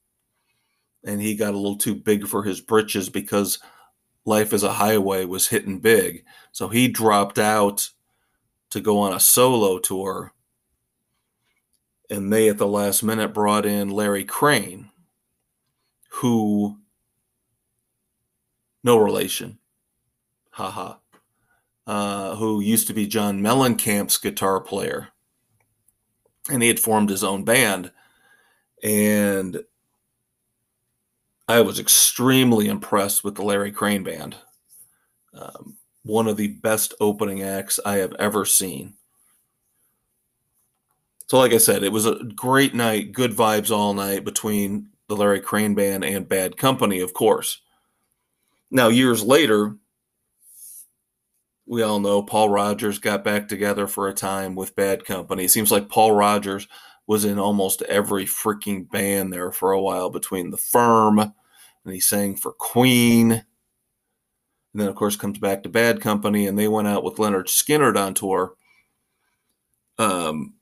and he got a little too big for his britches because Life as a Highway was hitting big. So he dropped out to go on a solo tour. And they, at the last minute, brought in Larry Crane, who, no relation, haha, uh, who used to be John Mellencamp's guitar player and he had formed his own band. And I was extremely impressed with the Larry Crane band. Um, one of the best opening acts I have ever seen. So, like I said, it was a great night, good vibes all night between the Larry Crane band and Bad Company, of course. Now, years later, we all know Paul Rodgers got back together for a time with Bad Company. It seems like Paul Rodgers was in almost every freaking band there for a while between the firm and he sang for Queen. And then, of course, comes back to Bad Company and they went out with Lynyrd Skynyrd on tour. Um,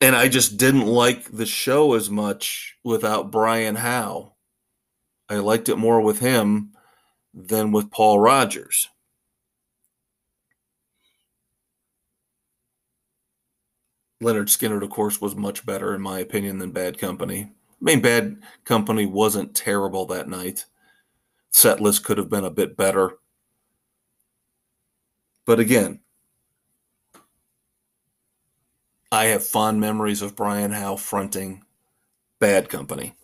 and I just didn't like the show as much without Brian Howe. I liked it more with him than with Paul Rodgers. Lynyrd Skynyrd, of course, was much better, in my opinion, than Bad Company. I mean, Bad Company wasn't terrible that night. Set list could have been a bit better. But again, I have fond memories of Brian Howe fronting Bad Company.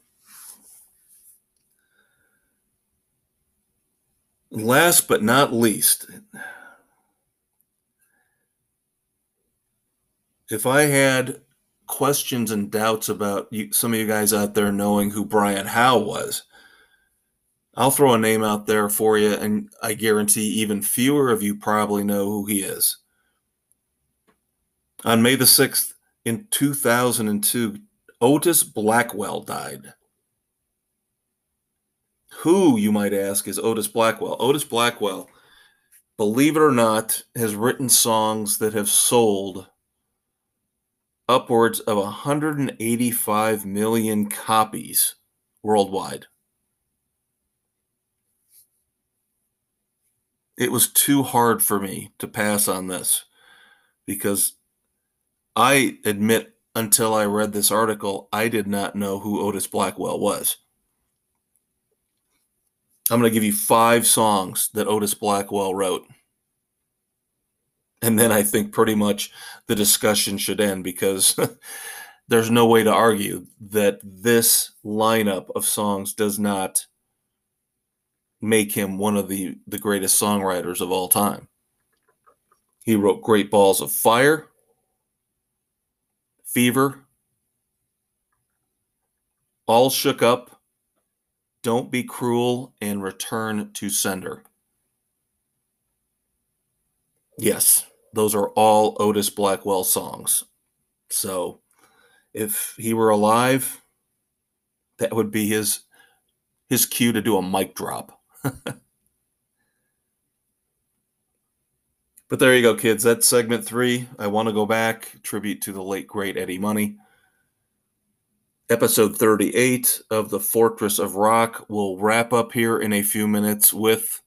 Last but not least, if I had questions and doubts about you, some of you guys out there knowing who Brian Howe was, I'll throw a name out there for you, and I guarantee even fewer of you probably know who he is. On May the 6th in 2002, Otis Blackwell died. Who, you might ask, is Otis Blackwell? Otis Blackwell, believe it or not, has written songs that have sold upwards of 185 million copies worldwide. It was too hard for me to pass on this because I admit until I read this article, I did not know who Otis Blackwell was. I'm going to give you five songs that Otis Blackwell wrote. And then I think pretty much the discussion should end because <laughs> there's no way to argue that this lineup of songs does not make him one of the, the greatest songwriters of all time. He wrote Great Balls of Fire, Fever, All Shook Up, Don't Be Cruel, and Return to Sender. Yes, those are all Otis Blackwell songs. So if he were alive, that would be his his cue to do a mic drop. <laughs> but there you go, kids. That's segment three. I want to go back, tribute to the late great Eddie Money. Episode 38 of The Fortress of Rock will wrap up here in a few minutes with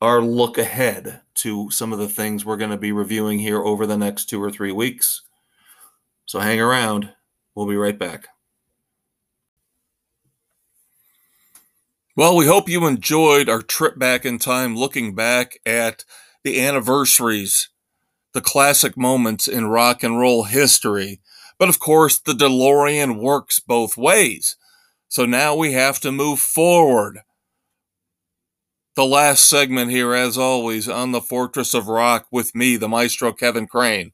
our look ahead to some of the things we're going to be reviewing here over the next two or three weeks. So hang around. We'll be right back. Well, we hope you enjoyed our trip back in time looking back at the anniversaries, the classic moments in rock and roll history. But of course, the DeLorean works both ways. So now we have to move forward the last segment here, as always, on the Fortress of Rock with me, the maestro Kevin Crane.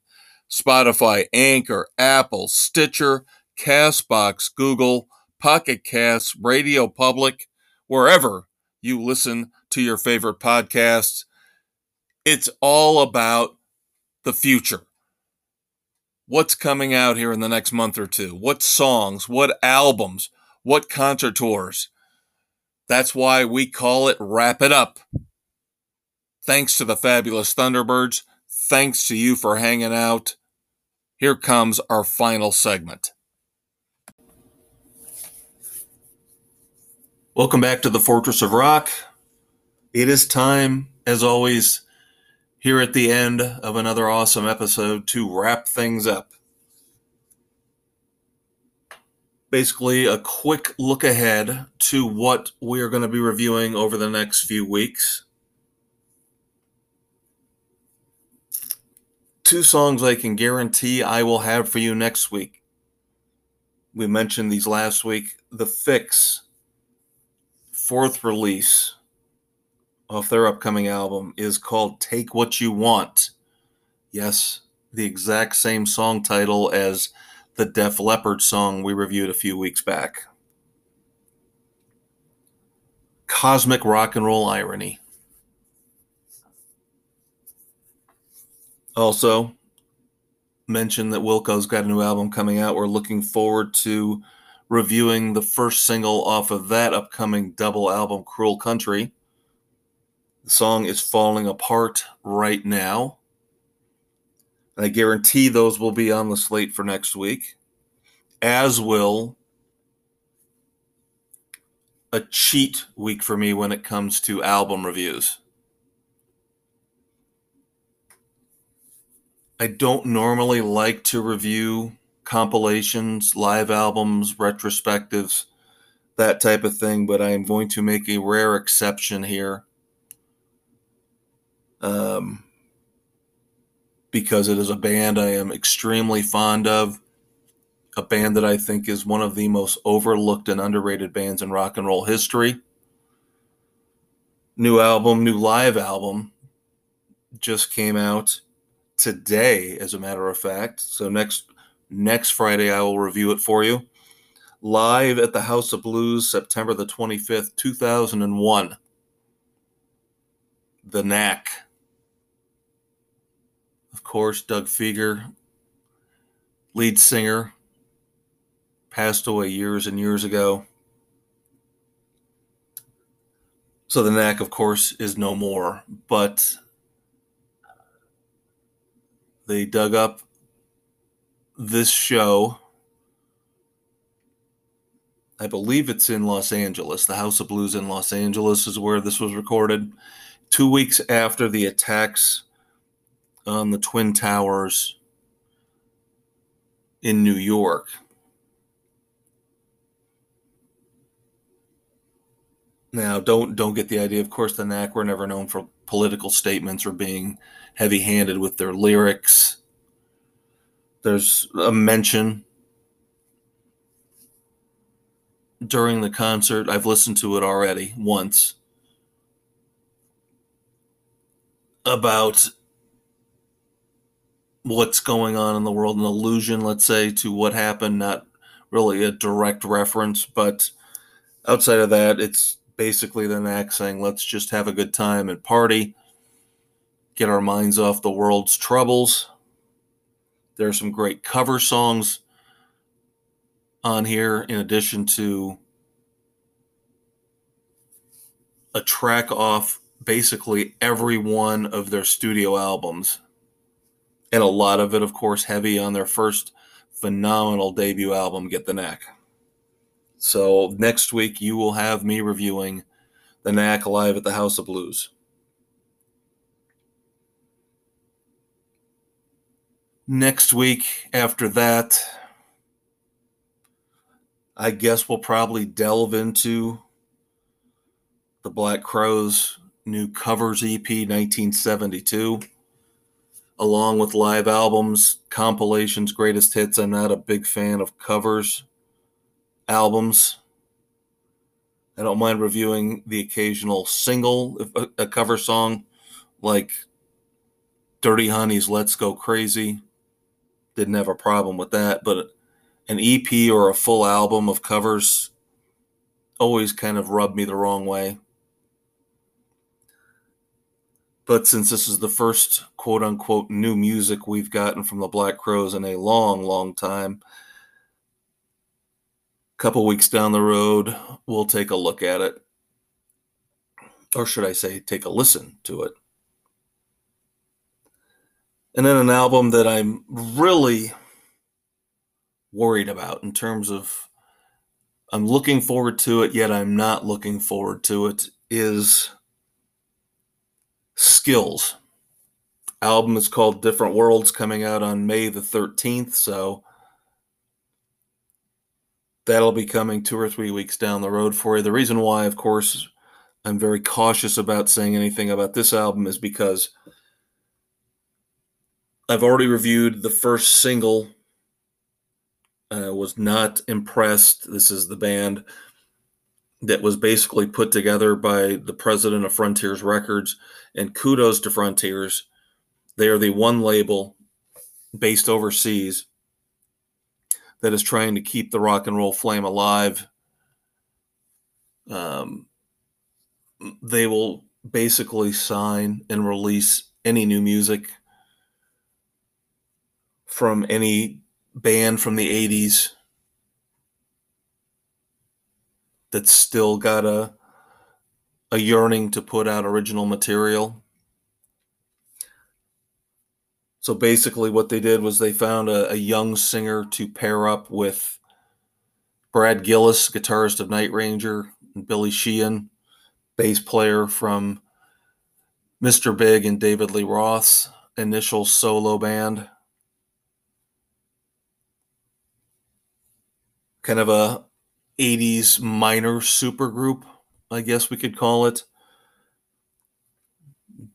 Spotify, Anchor, Apple, Stitcher, Castbox, Google, Pocket Casts, Radio Public, wherever you listen to your favorite podcasts. It's all about the future. What's coming out here in the next month or two? What songs? What albums? What concert tours? That's why we call it Wrap It Up. Thanks to the fabulous Thunderbirds. Thanks to you for hanging out. Here comes our final segment. Welcome back to the Fortress of Rock. It is time, as always, here at the end of another awesome episode to wrap things up. Basically, a quick look ahead to what we are going to be reviewing over the next few weeks. Two songs I can guarantee I will have for you next week. We mentioned these last week. The Fixx, fourth release of their upcoming album, is called Take What You Want. Yes, the exact same song title as the Def Leppard song we reviewed a few weeks back. Cosmic Rock and Roll Irony. Also, mention that Wilco's got a new album coming out. We're looking forward to reviewing the first single off of that upcoming double album, Cruel Country. The song is falling apart right now. I guarantee those will be on the slate for next week, as will a cheat week for me when it comes to album reviews. I don't normally like to review compilations, live albums, retrospectives, that type of thing, but I am going to make a rare exception here. Um, because it is a band I am extremely fond of, a band that I think is one of the most overlooked and underrated bands in rock and roll history. New album, new live album just came out today as a matter of fact. So next next Friday I will review it for you. Live at the House of Blues September the 25th, 2001. The Knack course, Doug Fieger, lead singer, passed away years and years ago. So the knack, of course, is no more. But they dug up this show. I believe it's in Los Angeles. The House of Blues in Los Angeles is where this was recorded. Two weeks after the attacks on the Twin Towers in New York. Now, don't don't get the idea. Of course, the Knack were never known for political statements or being heavy-handed with their lyrics. There's a mention during the concert. I've listened to it already once about what's going on in the world, an allusion, let's say, to what happened, not really a direct reference, but outside of that, it's basically the Knack saying, let's just have a good time and party, get our minds off the world's troubles. There are some great cover songs on here, in addition to a track off basically every one of their studio albums and a lot of it, of course, heavy on their first phenomenal debut album, Get the Knack. So next week, you will have me reviewing The Knack live at the House of Blues. Next week, after that, I guess we'll probably delve into the Black Crowes' new covers EP 1972 along with live albums, compilations, greatest hits. I'm not a big fan of covers albums. I don't mind reviewing the occasional single, a, a cover song like Dirty Honey's Let's Go Crazy. Didn't have a problem with that, but an EP or a full album of covers always kind of rubbed me the wrong way. But since this is the first quote unquote new music we've gotten from the Black Crowes in a long, long time, a couple weeks down the road, we'll take a look at it. or should I say, take a listen to it. And then an album that I'm really worried about in terms of I'm looking forward to it, yet I'm not looking forward to it is Skills. Album is called Different Worlds, coming out on May the 13th. So that'll be coming two or three weeks down the road for you. The reason why, of course, I'm very cautious about saying anything about this album is because I've already reviewed the first single. I was not impressed. This is the band that was basically put together by the president of Frontiers Records. And kudos to Frontiers. They are the one label based overseas that is trying to keep the rock and roll flame alive. Um, they will basically sign and release any new music from any band from the 80s that's still got a a yearning to put out original material. So basically, what they did was they found a, a young singer to pair up with Brad Gillis, guitarist of Night Ranger, and Billy Sheehan, bass player from Mr. Big and David Lee Roth's initial solo band. Kind of a 80s minor supergroup, I guess we could call it.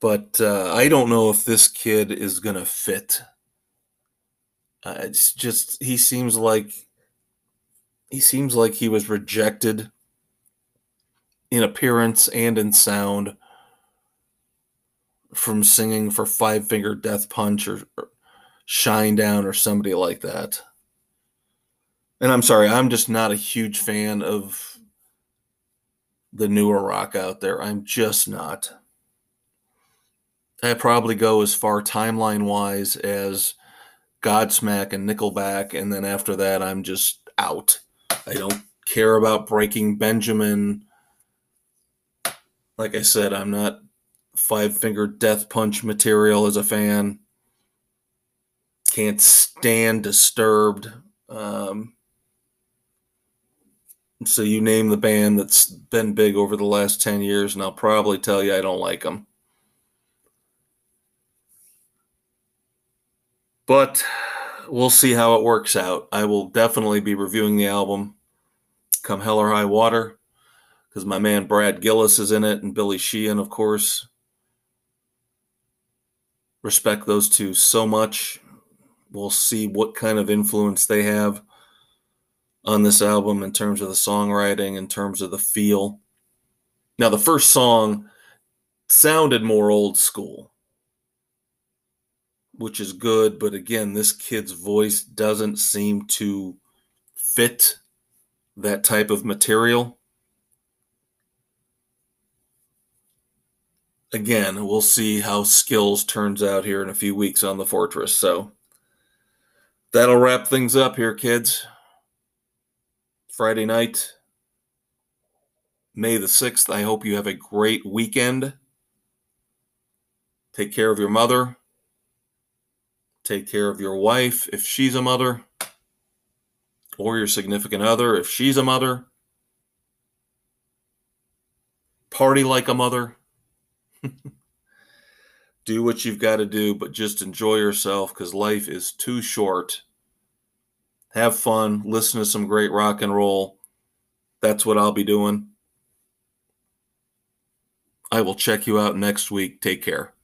But uh, I don't know if this kid is going to fit. Uh, it's just, he seems like, he seems like he was rejected in appearance and in sound from singing for Five Finger Death Punch or, or Shinedown or somebody like that. And I'm sorry, I'm just not a huge fan of the newer rock out there. I'm just not. I probably go as far timeline wise as Godsmack and Nickelback, and then after that, I'm just out. I don't care about Breaking Benjamin like I said, I'm not five finger death punch material as a fan. Can't stand Disturbed. Um, so you name the band that's been big over the last 10 years, and I'll probably tell you I don't like them. But we'll see how it works out. I will definitely be reviewing the album come hell or high water because my man Brad Gillis is in it and Billy Sheehan, of course. Respect those two so much. We'll see what kind of influence they have on this album in terms of the songwriting, in terms of the feel. Now, the first song sounded more old school, which is good, but again, this kid's voice doesn't seem to fit that type of material. again, we'll see how skills turns out here in a few weeks on the fortress. So that'll wrap things up here, kids. Friday night, May the 6th. I hope you have a great weekend. Take care of your mother. Take care of your wife if she's a mother, or your significant other if she's a mother. Party like a mother <laughs> do what you've got to do, but just enjoy yourself because life is too short. Have fun, listen to some great rock and roll. That's what I'll be doing. I will check you out next week. Take care.